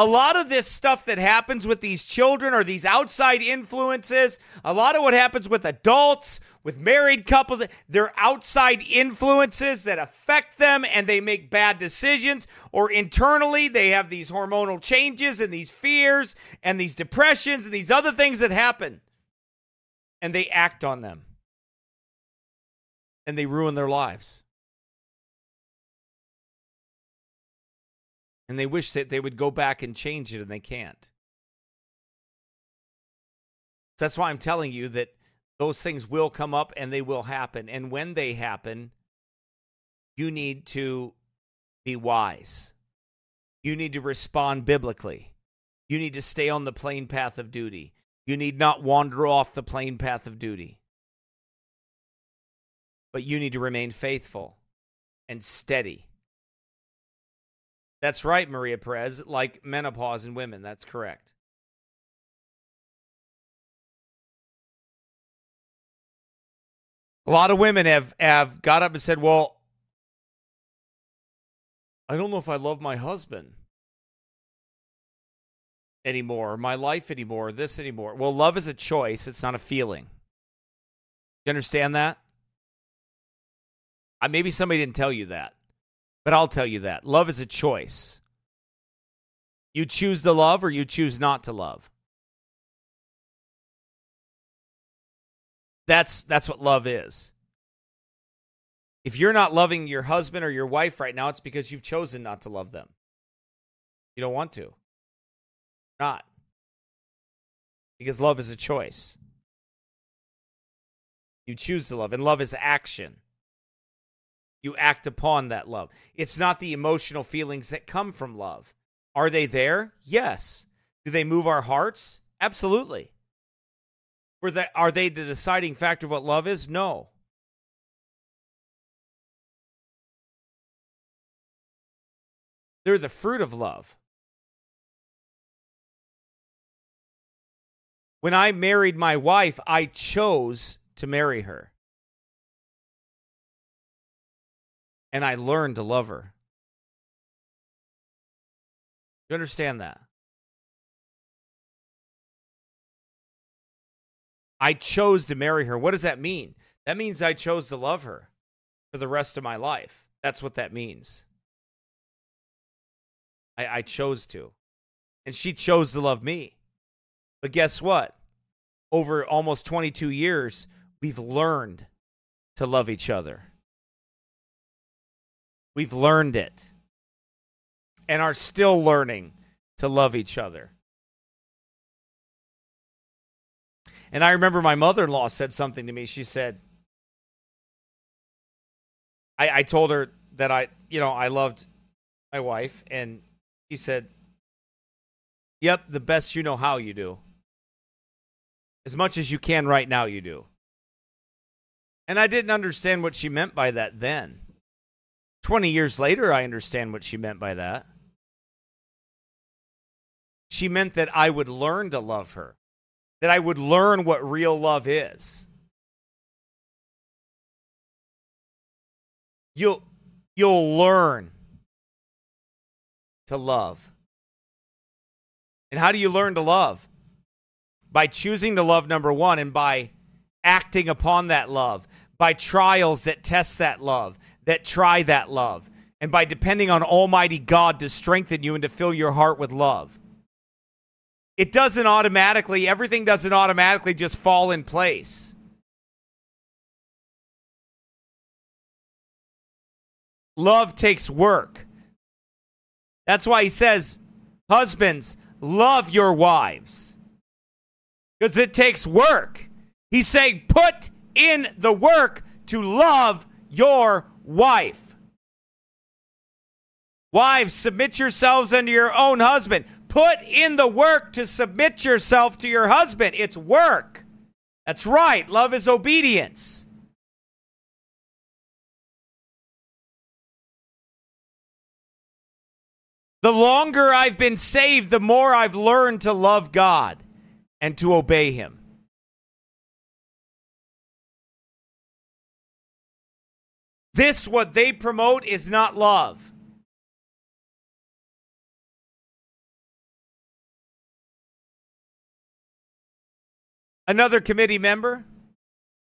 a lot of this stuff that happens with these children or these outside influences, a lot of what happens with adults, with married couples, they're outside influences that affect them and they make bad decisions, or internally they have these hormonal changes and these fears and these depressions and these other things that happen. And they act on them. And they ruin their lives. And they wish that they would go back and change it and they can't. So that's why I'm telling you that those things will come up and they will happen. And when they happen, you need to be wise. You need to respond biblically. You need to stay on the plain path of duty. You need not wander off the plain path of duty. But you need to remain faithful and steady that's right, Maria Perez, like menopause in women. That's correct. A lot of women have, have got up and said, Well, I don't know if I love my husband anymore, my life anymore, this anymore. Well, love is a choice, it's not a feeling. You understand that? Uh, maybe somebody didn't tell you that. But I'll tell you that love is a choice. You choose to love or you choose not to love. That's that's what love is. If you're not loving your husband or your wife right now, it's because you've chosen not to love them. You don't want to. Not. Because love is a choice. You choose to love, and love is action you act upon that love. It's not the emotional feelings that come from love. Are they there? Yes. Do they move our hearts? Absolutely. Were they, are they the deciding factor of what love is? No. They're the fruit of love. When I married my wife, I chose to marry her. And I learned to love her. You understand that? I chose to marry her. What does that mean? That means I chose to love her for the rest of my life. That's what that means. I, I chose to. And she chose to love me. But guess what? Over almost 22 years, we've learned to love each other. We've learned it and are still learning to love each other. And I remember my mother in law said something to me. She said, I, I told her that I, you know, I loved my wife, and she said, Yep, the best you know how you do. As much as you can right now, you do. And I didn't understand what she meant by that then. 20 years later, I understand what she meant by that. She meant that I would learn to love her, that I would learn what real love is. You'll, you'll learn to love. And how do you learn to love? By choosing to love, number one, and by acting upon that love, by trials that test that love, that try that love, and by depending on Almighty God to strengthen you and to fill your heart with love. It doesn't automatically, everything doesn't automatically just fall in place. Love takes work. That's why he says, Husbands, love your wives. Because it takes work. He's saying, Put in the work to love your wife. Wives, submit yourselves unto your own husband. Put in the work to submit yourself to your husband. It's work. That's right. Love is obedience. The longer I've been saved, the more I've learned to love God and to obey Him. This, what they promote, is not love. Another committee member,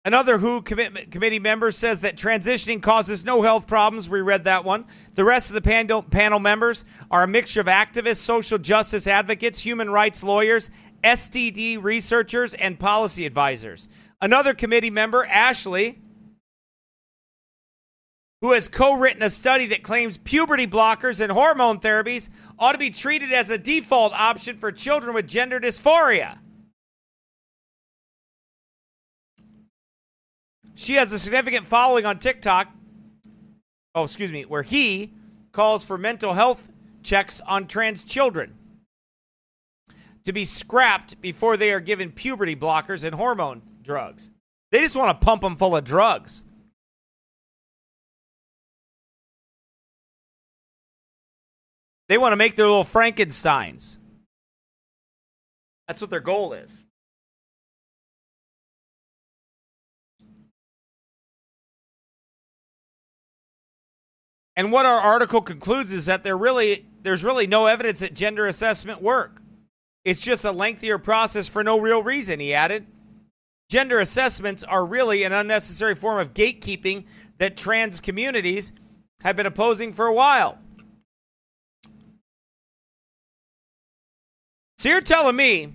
another WHO commitment committee member says that transitioning causes no health problems. We read that one. The rest of the panel, panel members are a mixture of activists, social justice advocates, human rights lawyers, STD researchers, and policy advisors. Another committee member, Ashley, who has co written a study that claims puberty blockers and hormone therapies ought to be treated as a default option for children with gender dysphoria. She has a significant following on TikTok. Oh, excuse me, where he calls for mental health checks on trans children to be scrapped before they are given puberty blockers and hormone drugs. They just want to pump them full of drugs. They want to make their little Frankensteins. That's what their goal is. And what our article concludes is that there really there's really no evidence that gender assessment work. It's just a lengthier process for no real reason, he added. Gender assessments are really an unnecessary form of gatekeeping that trans communities have been opposing for a while. So you're telling me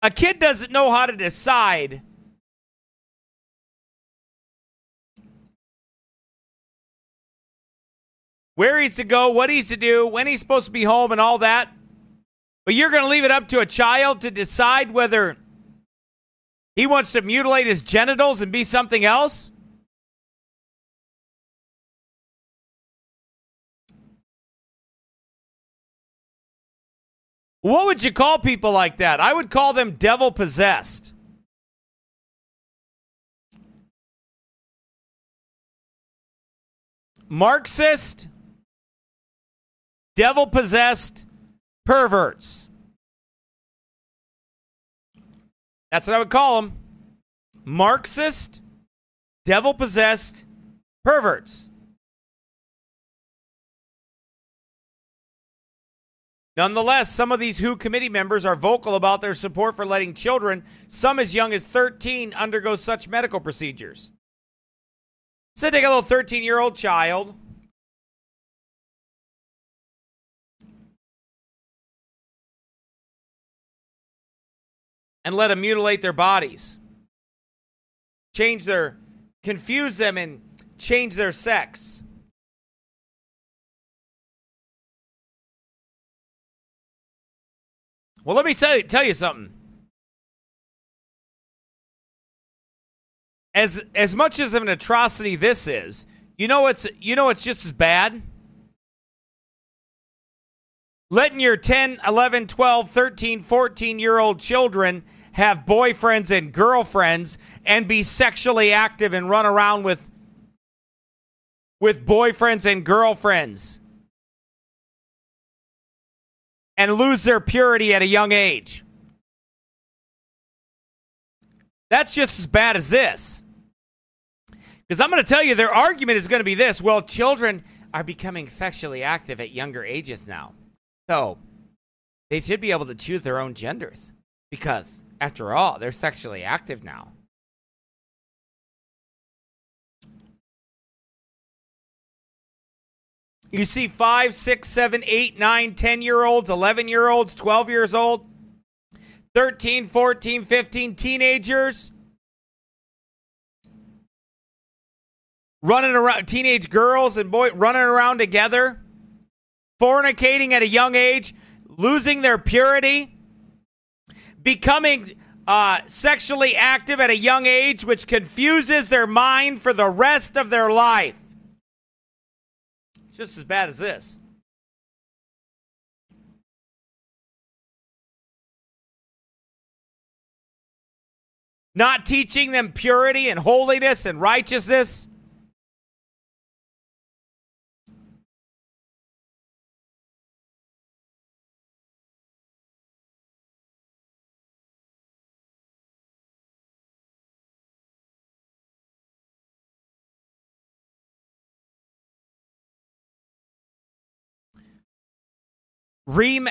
a kid doesn't know how to decide where he's to go, what he's to do, when he's supposed to be home, and all that. But you're going to leave it up to a child to decide whether he wants to mutilate his genitals and be something else? What would you call people like that? I would call them devil possessed. Marxist, devil possessed perverts. That's what I would call them. Marxist, devil possessed perverts. Nonetheless, some of these WHO committee members are vocal about their support for letting children, some as young as 13, undergo such medical procedures. So take a little 13 year old child. And let them mutilate their bodies, change their, confuse them, and change their sex. Well, let me tell you, tell you something. As as much as an atrocity this is, you know it's you know it's just as bad. Letting your 10, 11, 12, 13, 14 year old children have boyfriends and girlfriends and be sexually active and run around with with boyfriends and girlfriends and lose their purity at a young age. That's just as bad as this. Because I'm going to tell you, their argument is going to be this well, children are becoming sexually active at younger ages now. So they should be able to choose their own genders. Because, after all, they're sexually active now. You see five, six, seven, eight, nine, 10 year olds, 11 year olds, 12 years old, 13, 14, 15, teenagers running around, teenage girls and boy running around together, fornicating at a young age, losing their purity, becoming uh, sexually active at a young age, which confuses their mind for the rest of their life. It's just as bad as this. Not teaching them purity and holiness and righteousness. Reem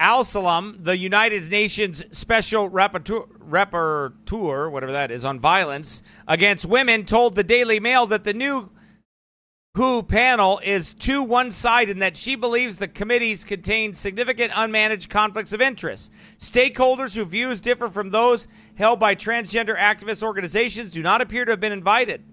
Alsalem, the United Nations Special Rapporteur, Rapporteur, whatever that is, on violence against women, told the Daily Mail that the new WHO panel is too one sided and that she believes the committees contain significant unmanaged conflicts of interest. Stakeholders whose views differ from those held by transgender activist organizations do not appear to have been invited.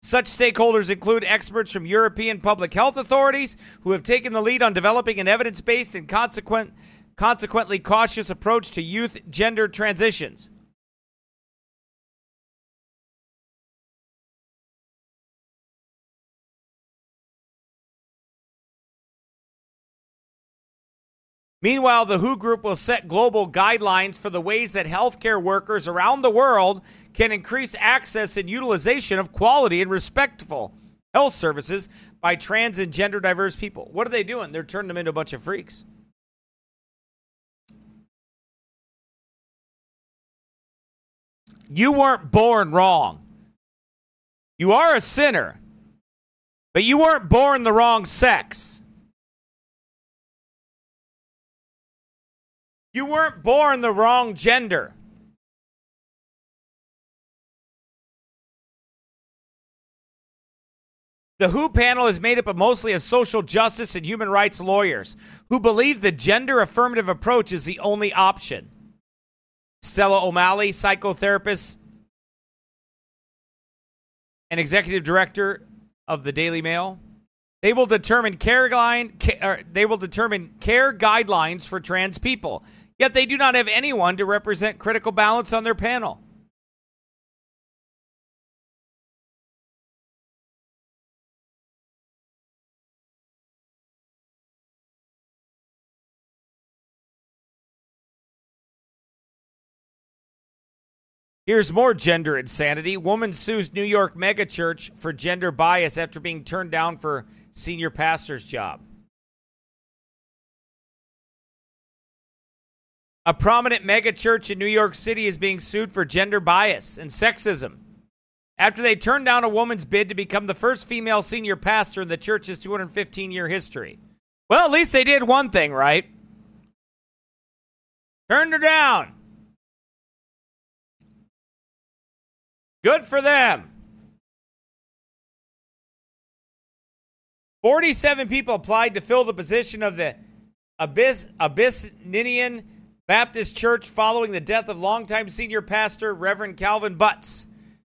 Such stakeholders include experts from European public health authorities who have taken the lead on developing an evidence based and consequent, consequently cautious approach to youth gender transitions. Meanwhile, the WHO group will set global guidelines for the ways that healthcare workers around the world can increase access and utilization of quality and respectful health services by trans and gender diverse people. What are they doing? They're turning them into a bunch of freaks. You weren't born wrong. You are a sinner, but you weren't born the wrong sex. You weren't born the wrong gender. The WHO panel is made up of mostly of social justice and human rights lawyers who believe the gender affirmative approach is the only option. Stella O'Malley, psychotherapist and executive director of the Daily Mail. They will determine care line, er, they will determine care guidelines for trans people. Yet they do not have anyone to represent critical balance on their panel. Here's more gender insanity. Woman sues New York megachurch for gender bias after being turned down for senior pastor's job. A prominent megachurch in New York City is being sued for gender bias and sexism after they turned down a woman's bid to become the first female senior pastor in the church's 215 year history. Well, at least they did one thing right. Turned her down. Good for them. 47 people applied to fill the position of the Abyss, Abyssinian Baptist Church following the death of longtime senior pastor Reverend Calvin Butts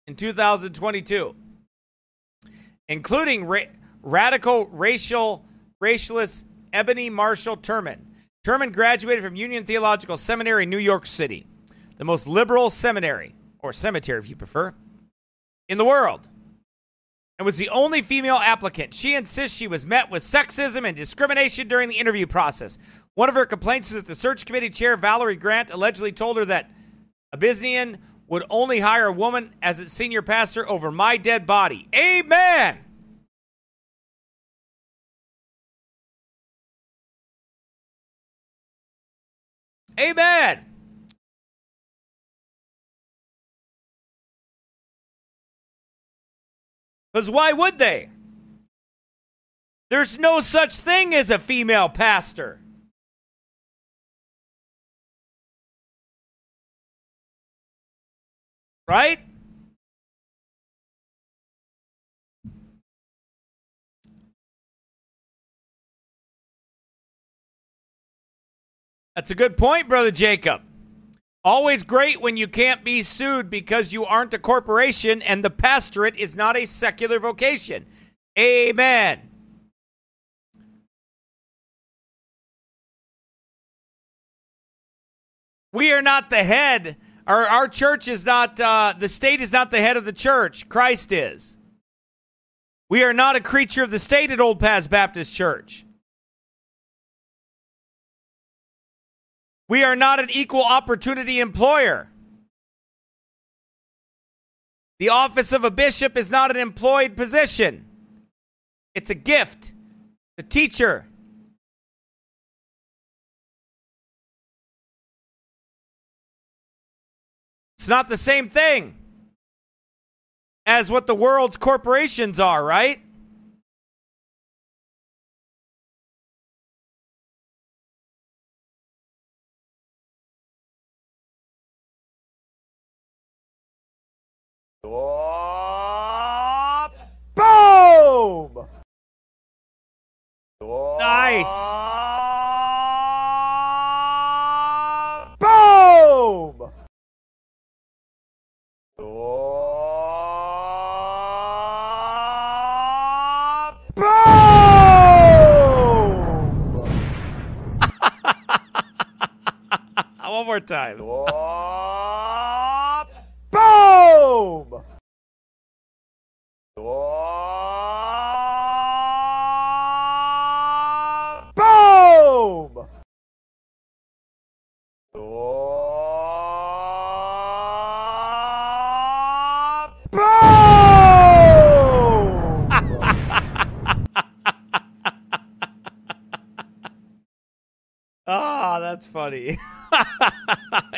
in 2022, including ra- radical racial racialist Ebony Marshall Turman. Turman graduated from Union Theological Seminary in New York City, the most liberal seminary, or cemetery if you prefer, in the world and was the only female applicant. She insists she was met with sexism and discrimination during the interview process. One of her complaints is that the search committee chair, Valerie Grant, allegedly told her that Abyssinian would only hire a woman as its senior pastor over my dead body. Amen. Amen. Because why would they? There's no such thing as a female pastor. Right? That's a good point, Brother Jacob. Always great when you can't be sued because you aren't a corporation and the pastorate is not a secular vocation. Amen. We are not the head. Our, our church is not, uh, the state is not the head of the church. Christ is. We are not a creature of the state at Old Paths Baptist Church. We are not an equal opportunity employer. The office of a bishop is not an employed position, it's a gift. The teacher. It's not the same thing as what the world's corporations are, right? Boom! Nice. More time. Boom! Boom! Boom! Oh, ah, that's funny.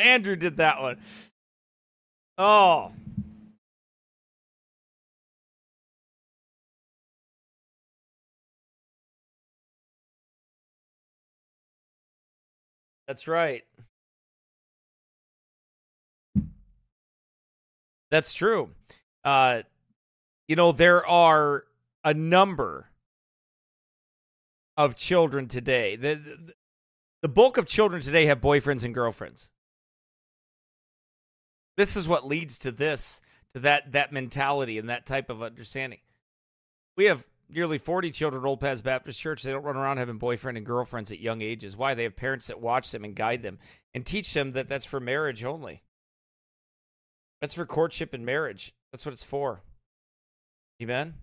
Andrew did that one. Oh. That's right. That's true. Uh, you know, there are a number of children today. The, the, the bulk of children today have boyfriends and girlfriends. This is what leads to this, to that that mentality and that type of understanding. We have nearly 40 children at Old Paths Baptist Church. They don't run around having boyfriend and girlfriends at young ages. Why? They have parents that watch them and guide them and teach them that that's for marriage only. That's for courtship and marriage. That's what it's for. Amen.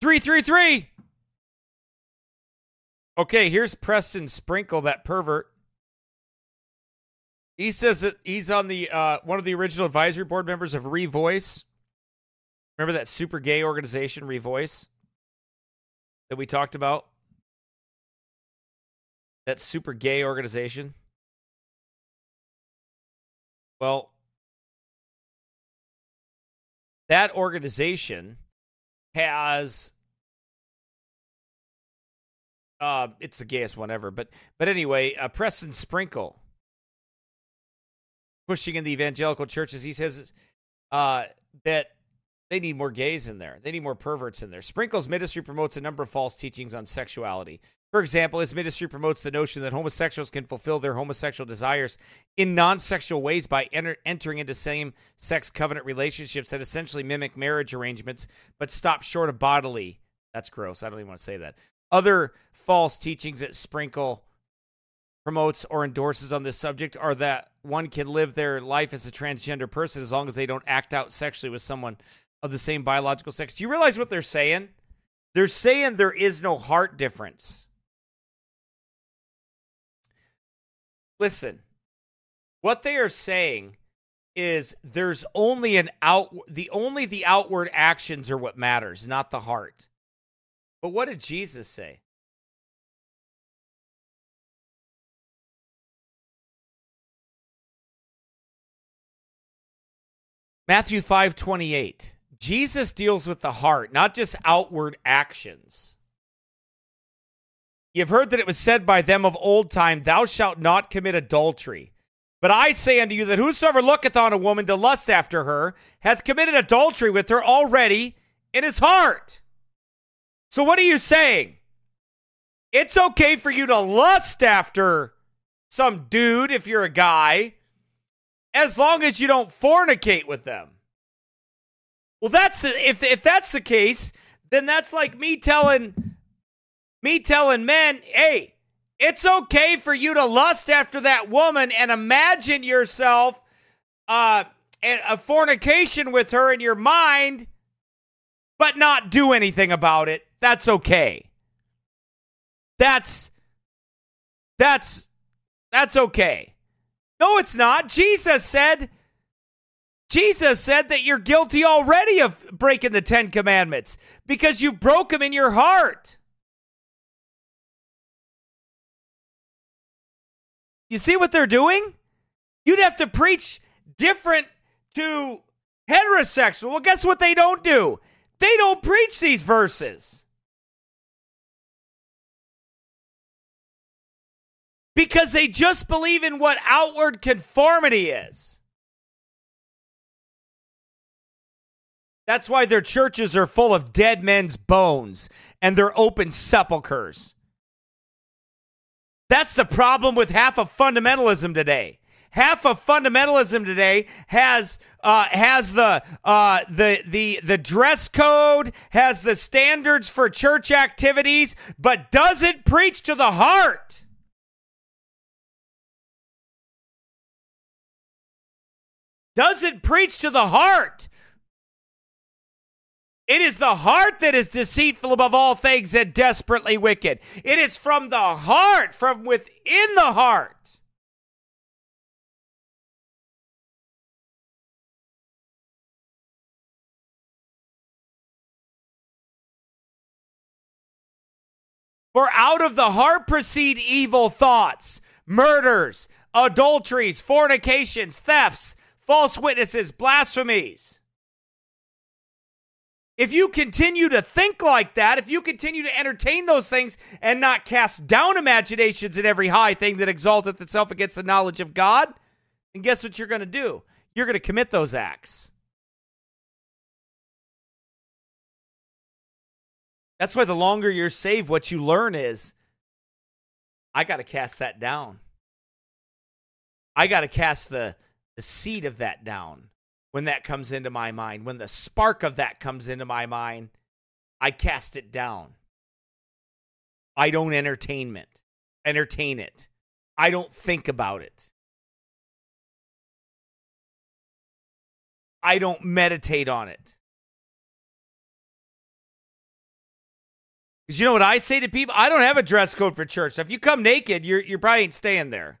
333. Okay, here's Preston Sprinkle, that pervert. He says that he's on the uh, one of the original advisory board members of Revoice. Remember that super gay organization, Revoice, that we talked about? That super gay organization. Well, that organization has uh, it's the gayest one ever. But but anyway, uh, Preston Sprinkle pushing in the evangelical churches. He says uh, that They need more gays in there. They need more perverts in there. Sprinkle's ministry promotes a number of false teachings on sexuality. For example, his ministry promotes the notion that homosexuals can fulfill their homosexual desires in non sexual ways by enter- entering into same sex covenant relationships that essentially mimic marriage arrangements but stop short of bodily. That's gross. I don't even want to say that. Other false teachings that Sprinkle promotes or endorses on this subject are that one can live their life as a transgender person as long as they don't act out sexually with someone of the same biological sex. Do you realize what they're saying? They're saying there is no heart difference. Listen, what they are saying is there's only an out the only the outward actions are what matters, not the heart. But what did Jesus say? Matthew 5:28. Jesus deals with the heart, not just outward actions. You've heard that it was said by them of old time, Thou shalt not commit adultery. But I say unto you that whosoever looketh on a woman to lust after her hath committed adultery with her already in his heart. So, what are you saying? It's okay for you to lust after some dude if you're a guy, as long as you don't fornicate with them. Well, that's if if that's the case, then that's like me telling me telling men, "Hey, it's okay for you to lust after that woman and imagine yourself uh a fornication with her in your mind, but not do anything about it. That's okay. That's that's that's okay. No, it's not. Jesus said Jesus said that you're guilty already of breaking the 10 commandments because you broke them in your heart. You see what they're doing? You'd have to preach different to heterosexual. Well, guess what they don't do? They don't preach these verses. Because they just believe in what outward conformity is. That's why their churches are full of dead men's bones and they're open sepulchres. That's the problem with half of fundamentalism today. Half of fundamentalism today has uh, has the uh, the the the dress code, has the standards for church activities, but doesn't preach to the heart. Doesn't preach to the heart. It is the heart that is deceitful above all things and desperately wicked. It is from the heart, from within the heart. For out of the heart proceed evil thoughts, murders, adulteries, fornications, thefts, false witnesses, blasphemies. If you continue to think like that, if you continue to entertain those things and not cast down imaginations in every high thing that exalteth itself against the knowledge of God, then guess what you're going to do? You're going to commit those acts. That's why the longer you're saved, what you learn is I got to cast that down. I got to cast the, the seed of that down when that comes into my mind, when the spark of that comes into my mind, I cast it down. I don't entertainment, entertain it. I don't think about it. I don't meditate on it. Because you know what I say to people? I don't have a dress code for church. So if you come naked, you're, you probably ain't staying there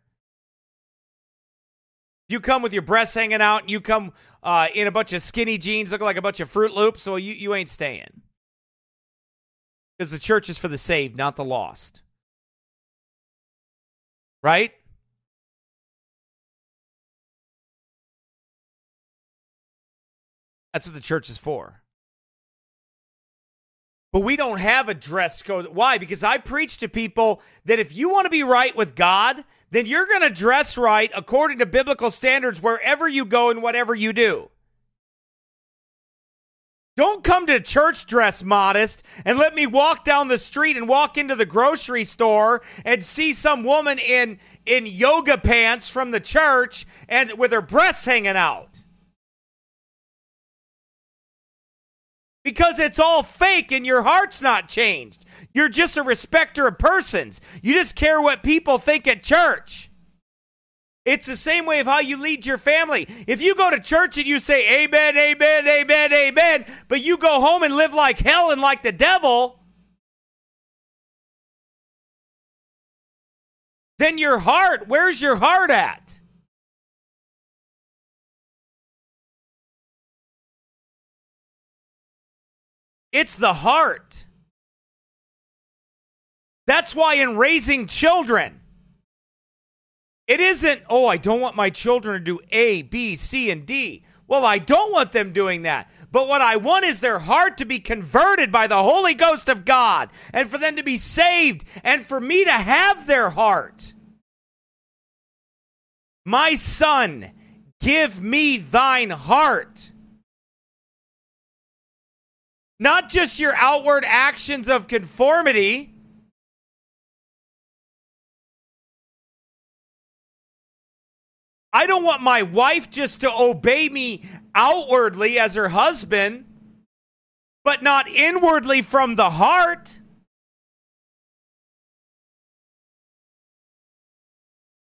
you come with your breasts hanging out you come uh, in a bunch of skinny jeans looking like a bunch of Fruit Loops, so you, you ain't staying. Because the church is for the saved, not the lost. Right? That's what the church is for. But we don't have a dress code. Why? Because I preach to people that if you want to be right with God, then you're going to dress right according to biblical standards wherever you go and whatever you do. Don't come to church dress modest and let me walk down the street and walk into the grocery store and see some woman in in yoga pants from the church and with her breasts hanging out. Because it's all fake and your heart's not changed. You're just a respecter of persons. You just care what people think at church. It's the same way of how you lead your family. If you go to church and you say amen, amen, amen, amen, but you go home and live like hell and like the devil, then your heart, where's your heart at? It's the heart. That's why in raising children, it isn't, oh, I don't want my children to do A, B, C, and D. Well, I don't want them doing that. But what I want is their heart to be converted by the Holy Ghost of God and for them to be saved and for me to have their heart. My son, give me thine heart. Not just your outward actions of conformity I don't want my wife just to obey me outwardly as her husband, but not inwardly from the heart.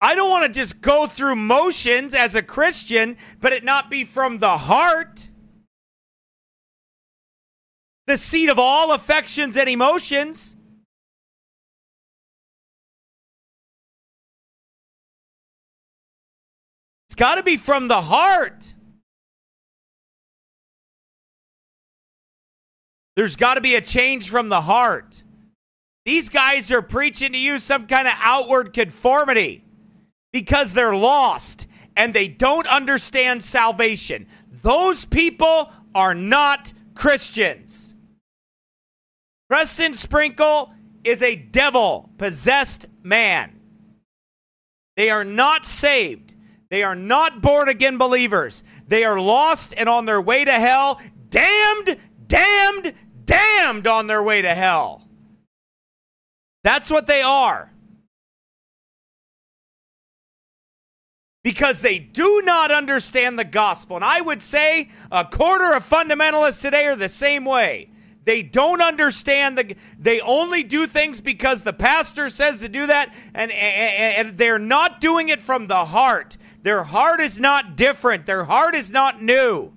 I don't want to just go through motions as a Christian, but it not be from the heart. The seat of all affections and emotions. It's got to be from the heart. There's got to be a change from the heart. These guys are preaching to you some kind of outward conformity because they're lost and they don't understand salvation. Those people are not Christians. Preston Sprinkle is a devil possessed man. They are not saved. They are not born again believers. They are lost and on their way to hell, damned, damned, damned on their way to hell. That's what they are. Because they do not understand the gospel. And I would say a quarter of fundamentalists today are the same way. They don't understand the. They only do things because the pastor says to do that, and, and, and they're not doing it from the heart. Their heart is not different, their heart is not new.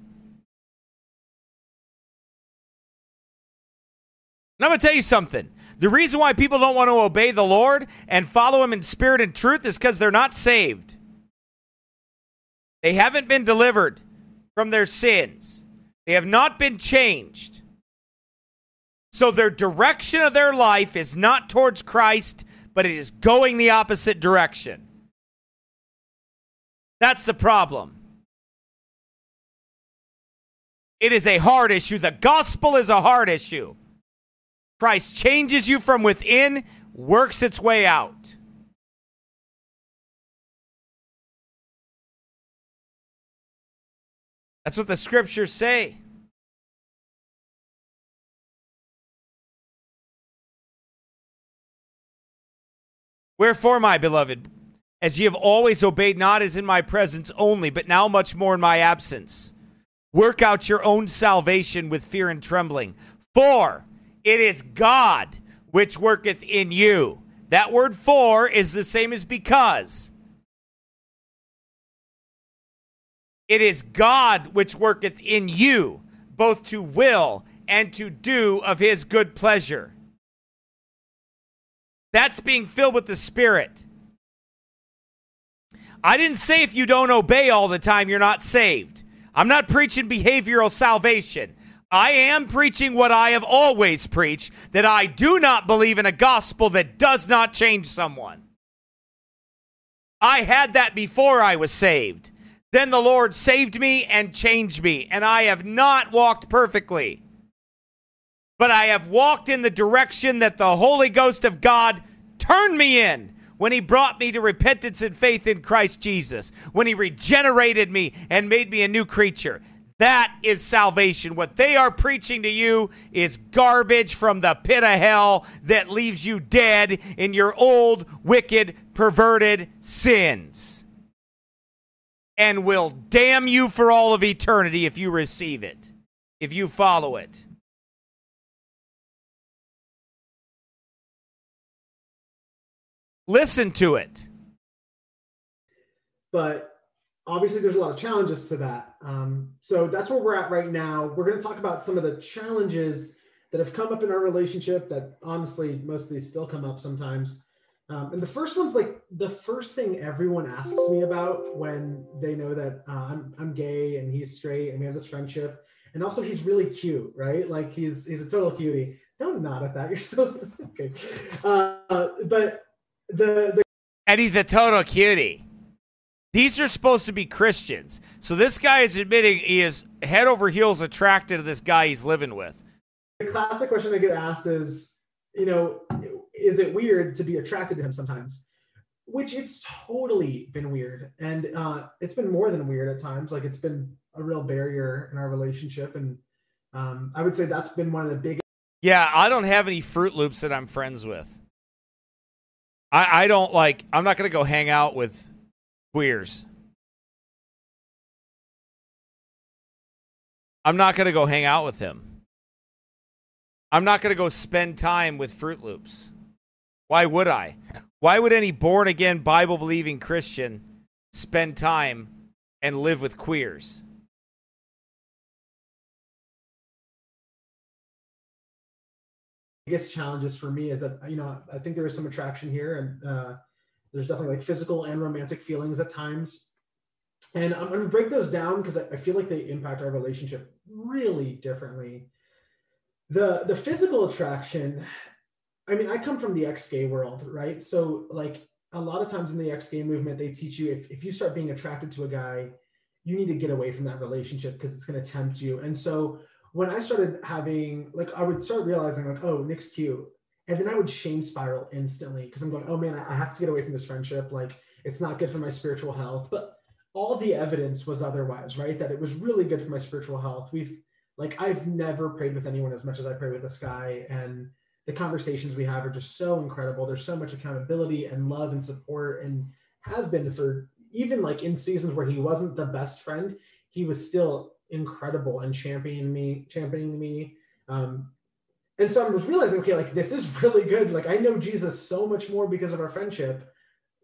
And I'm going to tell you something. The reason why people don't want to obey the Lord and follow Him in spirit and truth is because they're not saved. They haven't been delivered from their sins, they have not been changed. So their direction of their life is not towards Christ, but it is going the opposite direction. That's the problem. It is a hard issue. The gospel is a hard issue. Christ changes you from within, works its way out. That's what the scriptures say. Wherefore, my beloved, as ye have always obeyed, not as in my presence only, but now much more in my absence. Work out your own salvation with fear and trembling. For it is God which worketh in you. That word for is the same as because. It is God which worketh in you, both to will and to do of his good pleasure. That's being filled with the Spirit. I didn't say if you don't obey all the time, you're not saved. I'm not preaching behavioral salvation. I am preaching what I have always preached that I do not believe in a gospel that does not change someone. I had that before I was saved. Then the Lord saved me and changed me, and I have not walked perfectly. But I have walked in the direction that the Holy Ghost of God turned me in when he brought me to repentance and faith in Christ Jesus, when he regenerated me and made me a new creature. That is salvation. What they are preaching to you is garbage from the pit of hell that leaves you dead in your old, wicked, perverted sins. And will damn you for all of eternity if you receive it, if you follow it. Listen to it. But obviously, there's a lot of challenges to that. Um, so that's where we're at right now. We're going to talk about some of the challenges that have come up in our relationship that honestly, most of these still come up sometimes. Um, and the first one's like the first thing everyone asks me about when they know that uh, I'm, I'm gay and he's straight and we have this friendship. And also, he's really cute, right? Like he's he's a total cutie. Don't nod at that. You're so okay. Uh, but the, the and he's a total cutie. These are supposed to be Christians. So this guy is admitting he is head over heels attracted to this guy he's living with. The classic question I get asked is, you know, is it weird to be attracted to him sometimes? Which it's totally been weird. And uh, it's been more than weird at times. Like it's been a real barrier in our relationship. And um, I would say that's been one of the biggest. Yeah, I don't have any Fruit Loops that I'm friends with. I, I don't like. I'm not to go hang out with queers. I'm not to go hang out with him. I'm not to go spend time with Fruit Loops. Why would I? Why would any born again Bible believing Christian spend time and live with queers? Biggest challenges for me is that you know I think there is some attraction here, and uh, there's definitely like physical and romantic feelings at times. And I'm going to break those down because I, I feel like they impact our relationship really differently. The the physical attraction, I mean, I come from the ex-gay world, right? So like a lot of times in the ex-gay movement, they teach you if, if you start being attracted to a guy, you need to get away from that relationship because it's going to tempt you. And so when I started having like I would start realizing like, oh, Nick's cute. And then I would shame spiral instantly because I'm going, oh man, I have to get away from this friendship. Like it's not good for my spiritual health. But all the evidence was otherwise, right? That it was really good for my spiritual health. We've like I've never prayed with anyone as much as I pray with this guy. And the conversations we have are just so incredible. There's so much accountability and love and support and has been for even like in seasons where he wasn't the best friend, he was still incredible and championing me, championing me. Um, and so I was realizing, okay, like this is really good. Like I know Jesus so much more because of our friendship,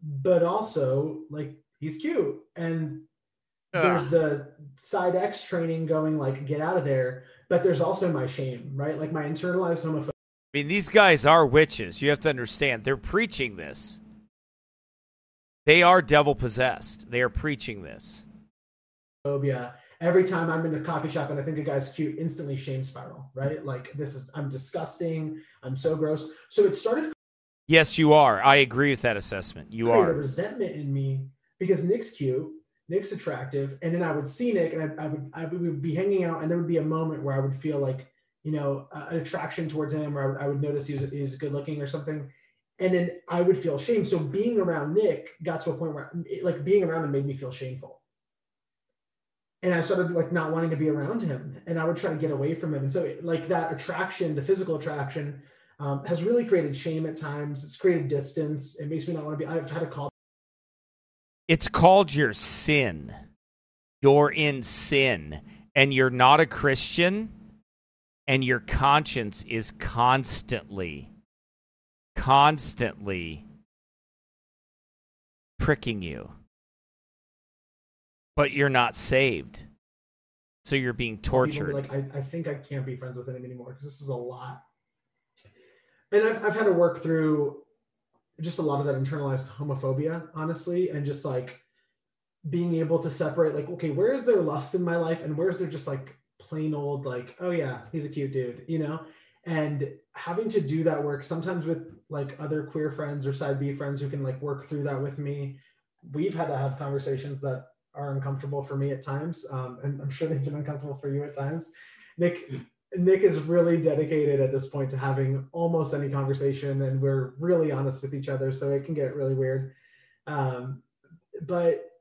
but also like he's cute. And there's the side X training going like get out of there, but there's also my shame, right? Like my internalized homophobia. I mean, these guys are witches. You have to understand. They're preaching this. They are devil possessed. They are preaching this. Phobia every time I'm in a coffee shop and I think a guy's cute, instantly shame spiral, right? Like this is I'm disgusting, I'm so gross. So it started. Yes, you are. I agree with that assessment. You are. A resentment in me because Nick's cute, Nick's attractive, and then I would see Nick and I, I would I would be hanging out, and there would be a moment where I would feel like you know an attraction towards him, or I would, I would notice he was, he was good looking or something. And then I would feel shame. So being around Nick got to a point where, like, being around him made me feel shameful and I started like not wanting to be around him, and I would try to get away from him. And so, like that attraction, the physical attraction, um, has really created shame at times. It's created distance. It makes me not want to be. I've had to call. It's called your sin. You're in sin, and you're not a Christian, and your conscience is constantly, constantly pricking you but you're not saved. So you're being tortured. Like, I, I think I can't be friends with him anymore because this is a lot. And I've, I've had to work through just a lot of that internalized homophobia, honestly, and just like being able to separate, like, okay, where is there lust in my life and where is there just like plain old, like, oh yeah, he's a cute dude, you know? And having to do that work sometimes with like other queer friends or side B friends who can like work through that with me. We've had to have conversations that are uncomfortable for me at times, um, and I'm sure they've been uncomfortable for you at times. Nick, Nick is really dedicated at this point to having almost any conversation, and we're really honest with each other, so it can get really weird. Um, but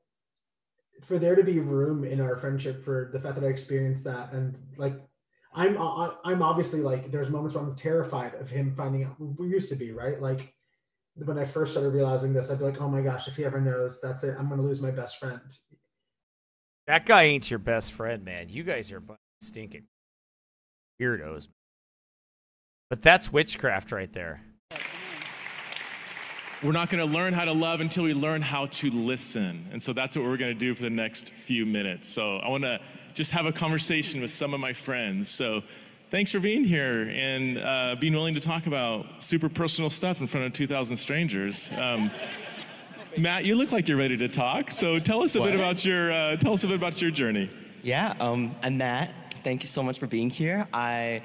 for there to be room in our friendship for the fact that I experienced that and like I'm I'm obviously like there's moments where I'm terrified of him finding out we used to be right like when I first started realizing this I'd be like oh my gosh if he ever knows that's it I'm gonna lose my best friend. That guy ain't your best friend, man. You guys are stinking weirdos. But that's witchcraft right there. We're not going to learn how to love until we learn how to listen. And so that's what we're going to do for the next few minutes. So I want to just have a conversation with some of my friends. So thanks for being here and uh, being willing to talk about super personal stuff in front of 2,000 strangers. Um, Matt, you look like you're ready to talk. So tell us a what? bit about your uh, tell us a bit about your journey. Yeah, um, I'm Matt. Thank you so much for being here. I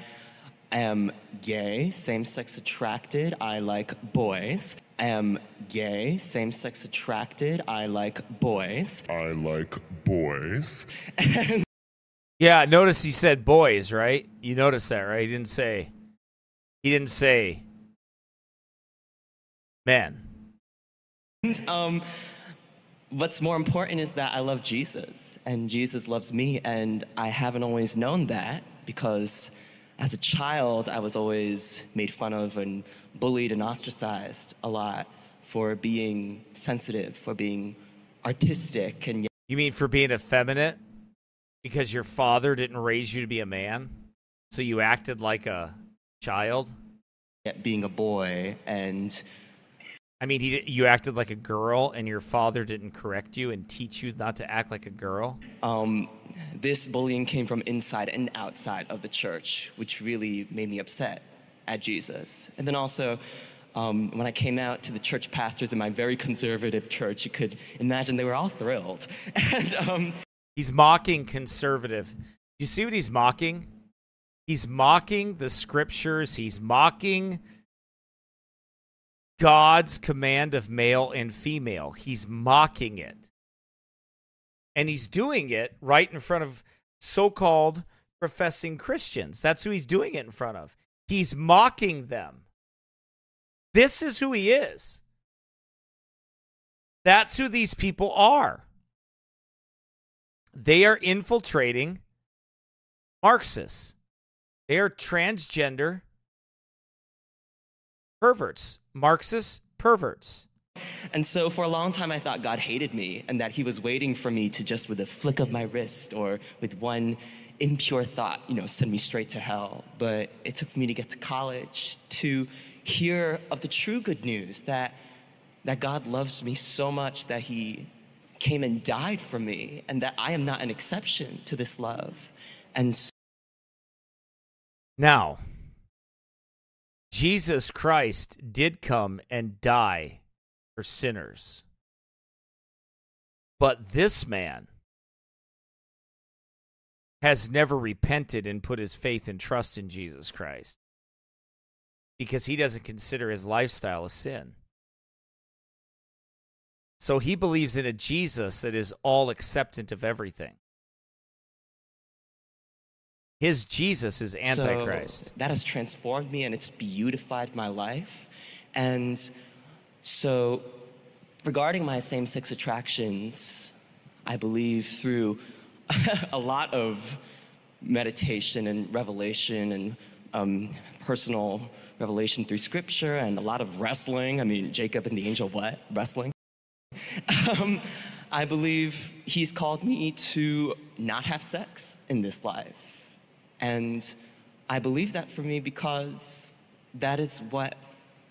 am gay, same-sex attracted. I like boys. I am gay, same sex attracted. I like boys. I like boys. yeah, notice he said boys, right? You notice that, right? He didn't say. He didn't say men. Um, what's more important is that I love Jesus, and Jesus loves me, and I haven't always known that because as a child, I was always made fun of and bullied and ostracized a lot for being sensitive, for being artistic, and you mean for being effeminate because your father didn't raise you to be a man, so you acted like a child. Yet being a boy and I mean, he, you acted like a girl, and your father didn't correct you and teach you not to act like a girl. Um, this bullying came from inside and outside of the church, which really made me upset at Jesus. And then also, um, when I came out to the church pastors in my very conservative church, you could imagine they were all thrilled. and um, he's mocking conservative. You see what he's mocking? He's mocking the scriptures. He's mocking God's command of male and female. He's mocking it. And he's doing it right in front of so called professing Christians. That's who he's doing it in front of. He's mocking them. This is who he is. That's who these people are. They are infiltrating Marxists. They are transgender perverts, Marxist perverts. And so for a long time, I thought God hated me and that He was waiting for me to just with a flick of my wrist or with one impure thought, you know, send me straight to hell. But it took me to get to college to hear of the true good news that, that God loves me so much that He came and died for me and that I am not an exception to this love. And so now, Jesus Christ did come and die for sinners. But this man has never repented and put his faith and trust in Jesus Christ because he doesn't consider his lifestyle a sin. So he believes in a Jesus that is all acceptant of everything. His Jesus is Antichrist. So that has transformed me and it's beautified my life. And so, regarding my same sex attractions, I believe through a lot of meditation and revelation and um, personal revelation through scripture and a lot of wrestling. I mean, Jacob and the angel, what? Wrestling? um, I believe he's called me to not have sex in this life and I believe that for me because that is what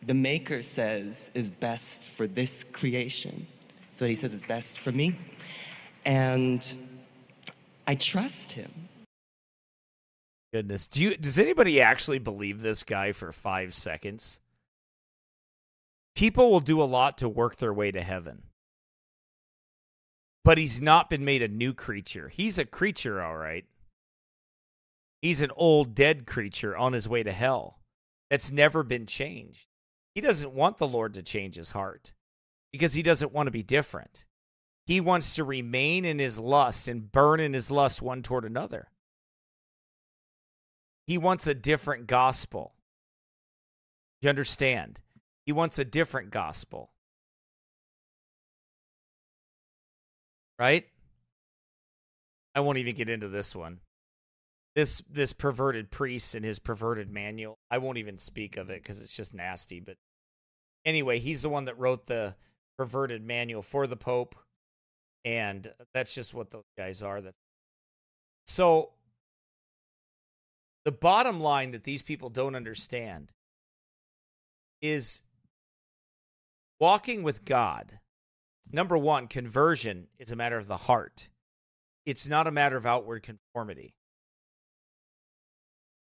the Maker says is best for this creation. So he says is best for me. And I trust him. Goodness. Do you does anybody actually believe this guy for five seconds? People will do a lot to work their way to heaven. But he's not been made a new creature. He's a creature, all right. He's an old dead creature on his way to hell that's never been changed. He doesn't want the Lord to change his heart because he doesn't want to be different. He wants to remain in his lust and burn in his lust one toward another. He wants a different gospel. You understand? He wants a different gospel. Right? I won't even get into this one. This this perverted priest and his perverted manual. I won't even speak of it because it's just nasty. But anyway, he's the one that wrote the perverted manual for the Pope, and that's just what those guys are. That so the bottom line that these people don't understand is walking with God. Number one, conversion is a matter of the heart. It's not a matter of outward conformity.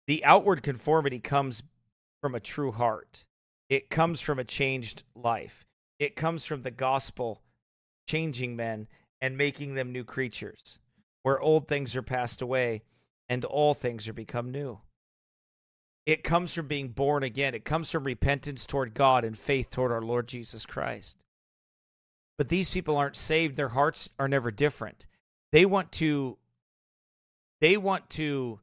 The outward conformity comes from a true heart. It comes from a changed life. It comes from the gospel changing men and making them new creatures, where old things are passed away and all things are become new. It comes from being born again. It comes from repentance toward God and faith toward our Lord Jesus Christ. But these people aren't saved. Their hearts are never different. They want to they want to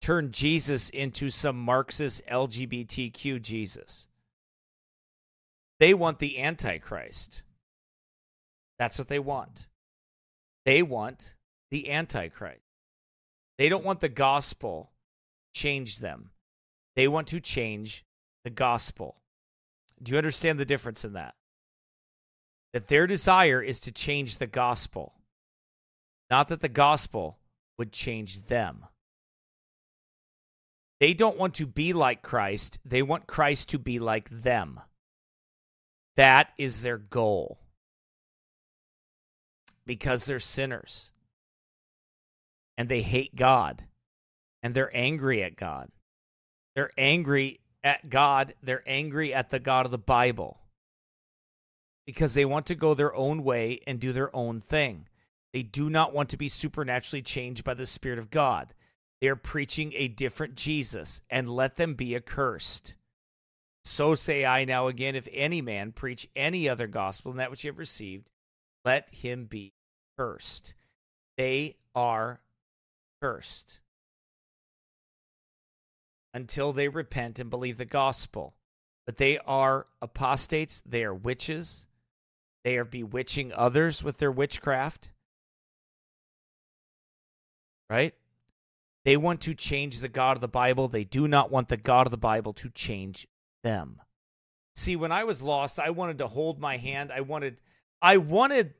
turn Jesus into some Marxist LGBTQ Jesus. They want the Antichrist. That's what they want. They want the Antichrist. They don't want the gospel change them. They want to change the gospel. Do you understand the difference in that? That their desire is to change the gospel, not that the gospel would change them. They don't want to be like Christ, they want Christ to be like them. That is their goal. Because they're sinners. And they hate God and they're angry at God. They're angry at God. They're angry at the God of the Bible because they want to go their own way and do their own thing. They do not want to be supernaturally changed by the Spirit of God. They are preaching a different Jesus, and let them be accursed. So say I now again, if any man preach any other gospel than that which you have received, let him be cursed. They are cursed until they repent and believe the gospel. But they are apostates, they are witches, they are bewitching others with their witchcraft. Right? They want to change the God of the Bible. They do not want the God of the Bible to change them. See, when I was lost, I wanted to hold my hand. I wanted, I wanted,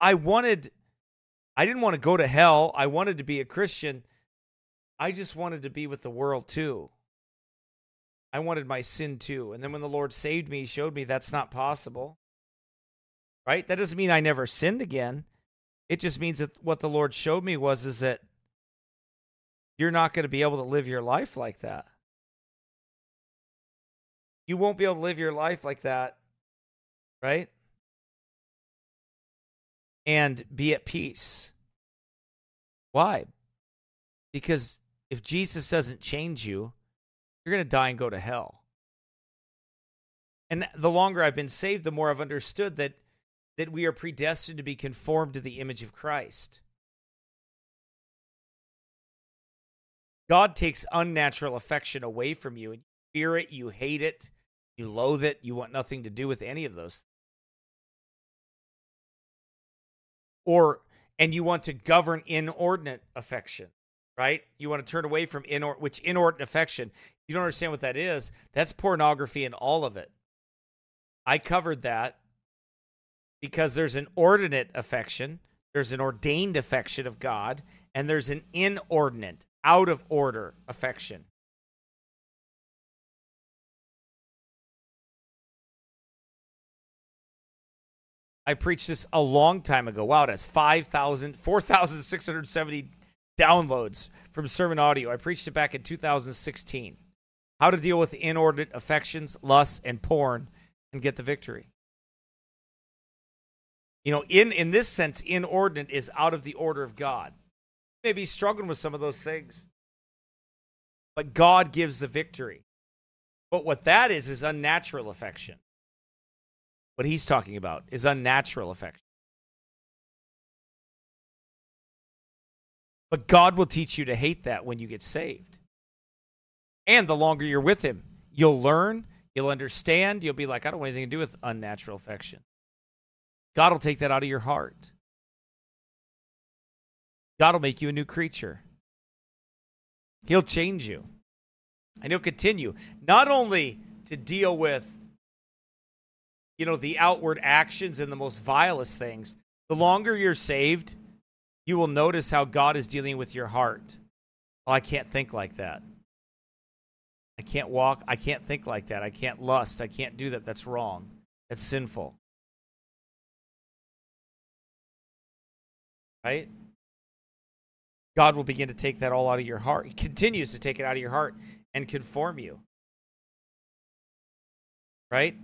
I wanted, I didn't want to go to hell. I wanted to be a Christian. I just wanted to be with the world too. I wanted my sin too. And then when the Lord saved me, he showed me that's not possible. Right? That doesn't mean I never sinned again. It just means that what the Lord showed me was is that you're not going to be able to live your life like that. You won't be able to live your life like that, right? And be at peace. Why? Because if Jesus doesn't change you, you're going to die and go to hell. And the longer I've been saved, the more I've understood that that we are predestined to be conformed to the image of Christ. God takes unnatural affection away from you and you fear it, you hate it, you loathe it, you want nothing to do with any of those. Or and you want to govern inordinate affection right? You want to turn away from inor- which inordinate affection. You don't understand what that is. That's pornography and all of it. I covered that because there's an ordinate affection, there's an ordained affection of God, and there's an inordinate, out of order affection. I preached this a long time ago. Wow, that's 5,000, 4,670 downloads from sermon audio. I preached it back in 2016. How to deal with inordinate affections, lusts, and porn and get the victory. You know, in, in this sense, inordinate is out of the order of God. May be struggling with some of those things, but God gives the victory. But what that is, is unnatural affection. What he's talking about is unnatural affection. But God will teach you to hate that when you get saved. And the longer you're with Him, you'll learn, you'll understand, you'll be like, I don't want anything to do with unnatural affection. God will take that out of your heart. God will make you a new creature. He'll change you. And he'll continue not only to deal with you know the outward actions and the most vilest things. The longer you're saved, you will notice how God is dealing with your heart. Oh, I can't think like that. I can't walk. I can't think like that. I can't lust. I can't do that. That's wrong. That's sinful. Right? God will begin to take that all out of your heart. He continues to take it out of your heart and conform you. Right?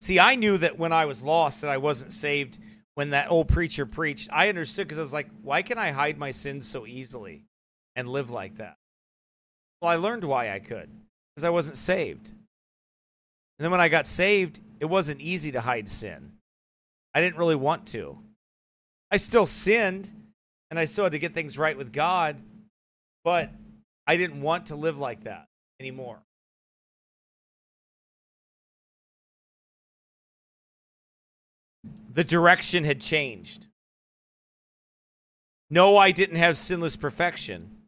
See, I knew that when I was lost that I wasn't saved when that old preacher preached. I understood because I was like, why can I hide my sins so easily and live like that? Well, I learned why I could because I wasn't saved. And then when I got saved, it wasn't easy to hide sin. I didn't really want to. I still sinned and I still had to get things right with God, but I didn't want to live like that anymore. The direction had changed. No, I didn't have sinless perfection.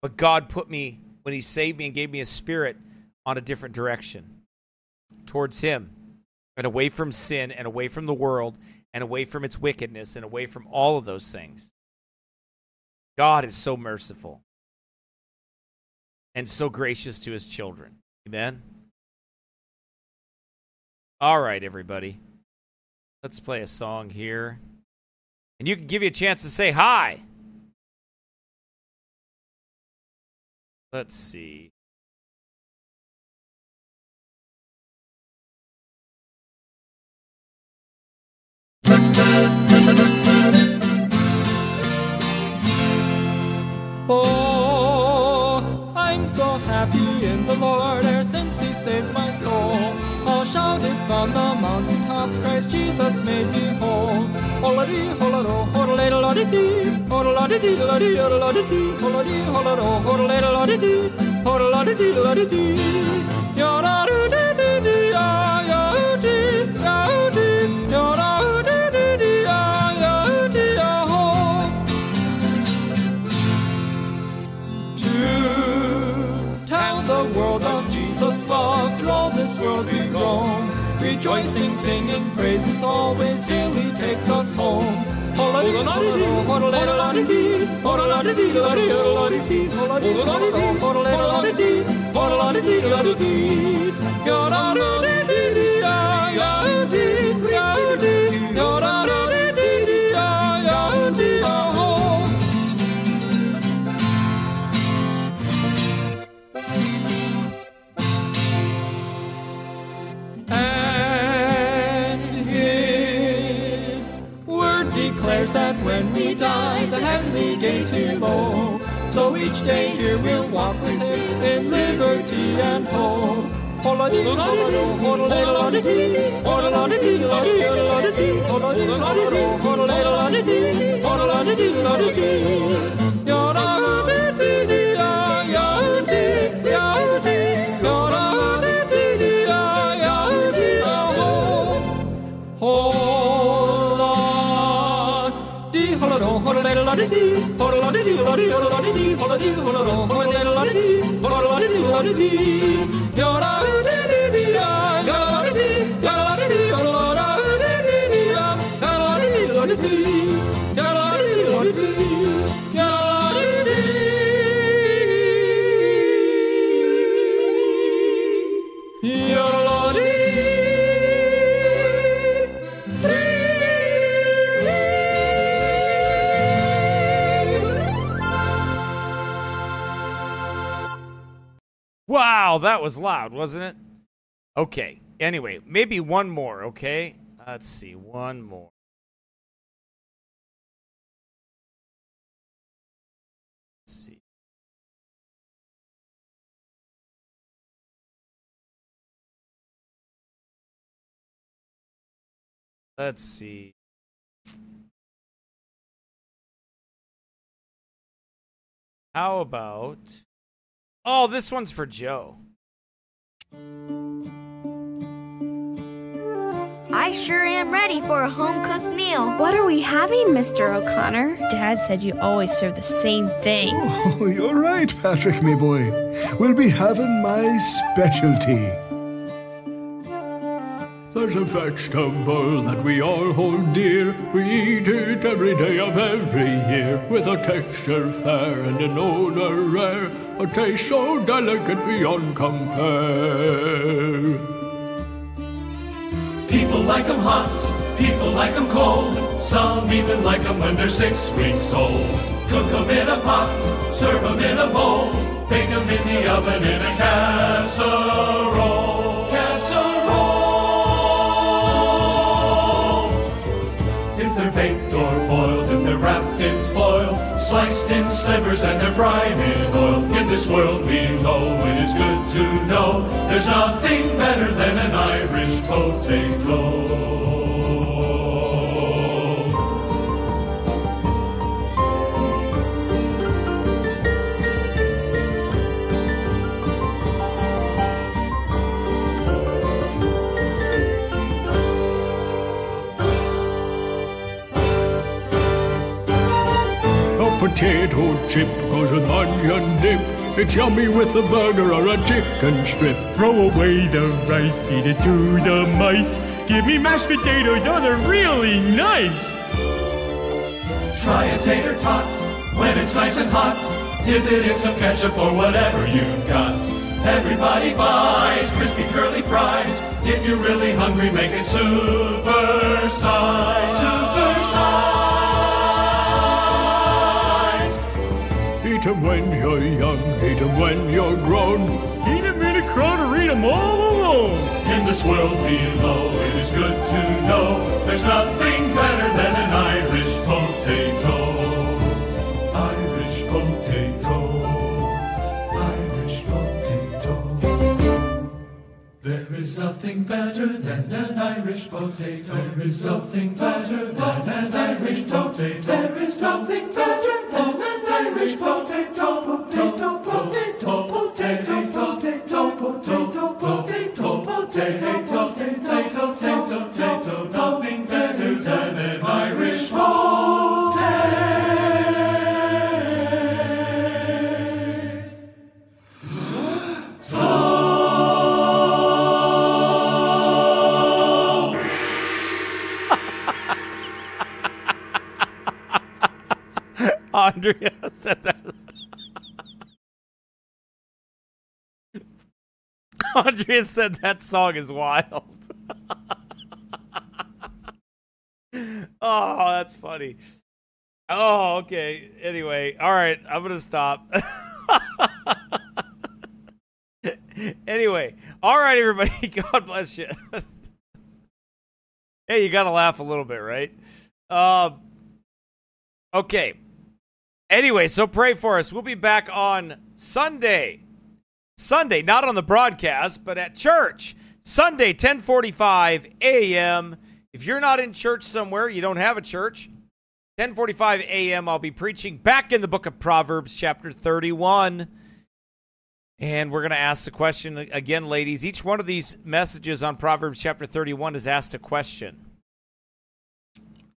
But God put me, when He saved me and gave me a spirit, on a different direction towards Him and away from sin and away from the world and away from its wickedness and away from all of those things. God is so merciful and so gracious to His children. Amen. All right, everybody. Let's play a song here. And you can give you a chance to say hi. Let's see. Oh, I'm so happy in the Lord ever since He saved my soul. I'll shout it from the mountaintops, Christ Jesus made me whole. Holody, holado, hodalada, loddy, hodaladi, loddy, hodaladi, holody, holado, hodalada, loddy, hodaladi, loddy, yada, dee, dee, dee, ah, ya, dee, ya, dee, yada, dee, this world. Rejoicing, singing praises always till He takes us home. Oh that when we die, the heavenly gate will. So each day here we'll walk with him in liberty and hope. Hodalada-dee, Wow, that was loud, wasn't it? Okay. Anyway, maybe one more, okay? Let's see, one more. Let's see. Let's see. How about Oh, this one's for Joe. I I sure am ready for a home cooked meal. What are we having, Mr. O'Connor? Dad said you always serve the same thing. Oh, you're right, Patrick, me boy. We'll be having my specialty. There's a vegetable that we all hold dear. We eat it every day of every year. With a texture fair and an odor rare. A taste so delicate beyond compare. People like 'em hot, people like 'em cold. Some even like 'em when they're six weeks old. Cook 'em in a pot, serve 'em in a bowl. Bake 'em in the oven in a casserole. Casserole. Sliced in slivers and they're fried in oil. In this world below, it is good to know there's nothing better than an Irish potato. Potato chip goes with onion dip. It's yummy with a burger or a chicken strip. Throw away the rice, feed it to the mice. Give me mashed potatoes, oh, they're really nice. Try a tater tot when it's nice and hot. Dip it in some ketchup or whatever you've got. Everybody buys crispy curly fries. If you're really hungry, make it super size. Super Eat 'em when you're young, eat 'em when you're grown. Eat 'em in a crowd or eat 'em all alone. In this world below, it is good to know there's nothing better than an Irish potato. Irish potato. Irish potato. There is nothing better than an Irish potato. There is nothing better than an Irish potato. There is nothing better tiptoe, tiptoe, tiptoe. Andrea said that song is wild. oh, that's funny. Oh, okay. Anyway, all right. I'm gonna stop. anyway, all right, everybody. God bless you. hey, you gotta laugh a little bit, right? Um. Okay. Anyway, so pray for us. We'll be back on Sunday. Sunday, not on the broadcast, but at church. Sunday, 10:45 a.m. If you're not in church somewhere, you don't have a church. 10:45 a.m. I'll be preaching back in the book of Proverbs chapter 31. And we're going to ask the question again, ladies. Each one of these messages on Proverbs chapter 31 is asked a question.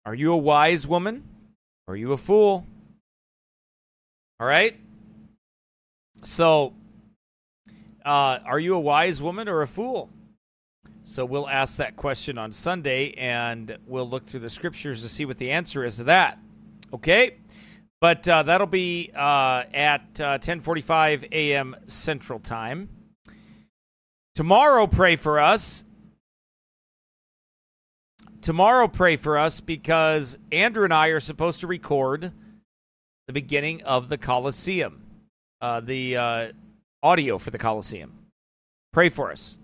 Are you a wise woman? Or are you a fool? All right? So, uh, are you a wise woman or a fool? So, we'll ask that question on Sunday and we'll look through the scriptures to see what the answer is to that. Okay? But uh, that'll be uh, at 10:45 a.m. Central Time. Tomorrow, pray for us. Tomorrow, pray for us because Andrew and I are supposed to record the beginning of the Coliseum, uh, the uh, audio for the Coliseum. Pray for us.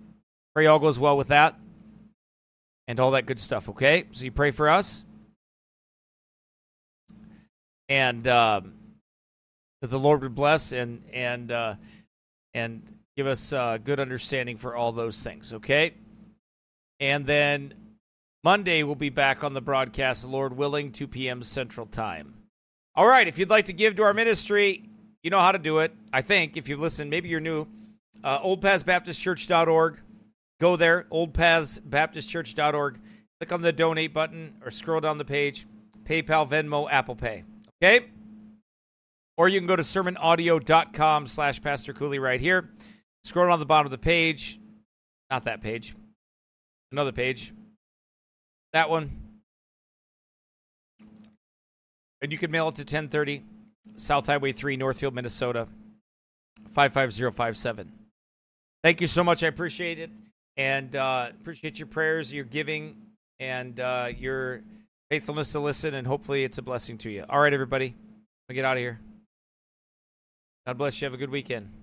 Pray all goes well with that and all that good stuff, okay? So you pray for us. And um, that the Lord would bless and and uh, and give us uh, good understanding for all those things, okay? And then Monday we'll be back on the broadcast, Lord willing, 2 p.m. Central Time. All right, if you'd like to give to our ministry, you know how to do it. I think if you listen, maybe you're new. Uh, oldpathsbaptistchurch.org. Go there, oldpathsbaptistchurch.org. click on the donate button or scroll down the page. PayPal, Venmo, Apple Pay. Okay? Or you can go to sermonaudio.com slash Pastor Cooley right here. Scroll down the bottom of the page. Not that page. Another page. That one. And you can mail it to 1030 South Highway 3, Northfield, Minnesota, 55057. Thank you so much. I appreciate it. And uh, appreciate your prayers, your giving, and uh, your faithfulness to listen. And hopefully it's a blessing to you. All right, everybody. I'll get out of here. God bless you. Have a good weekend.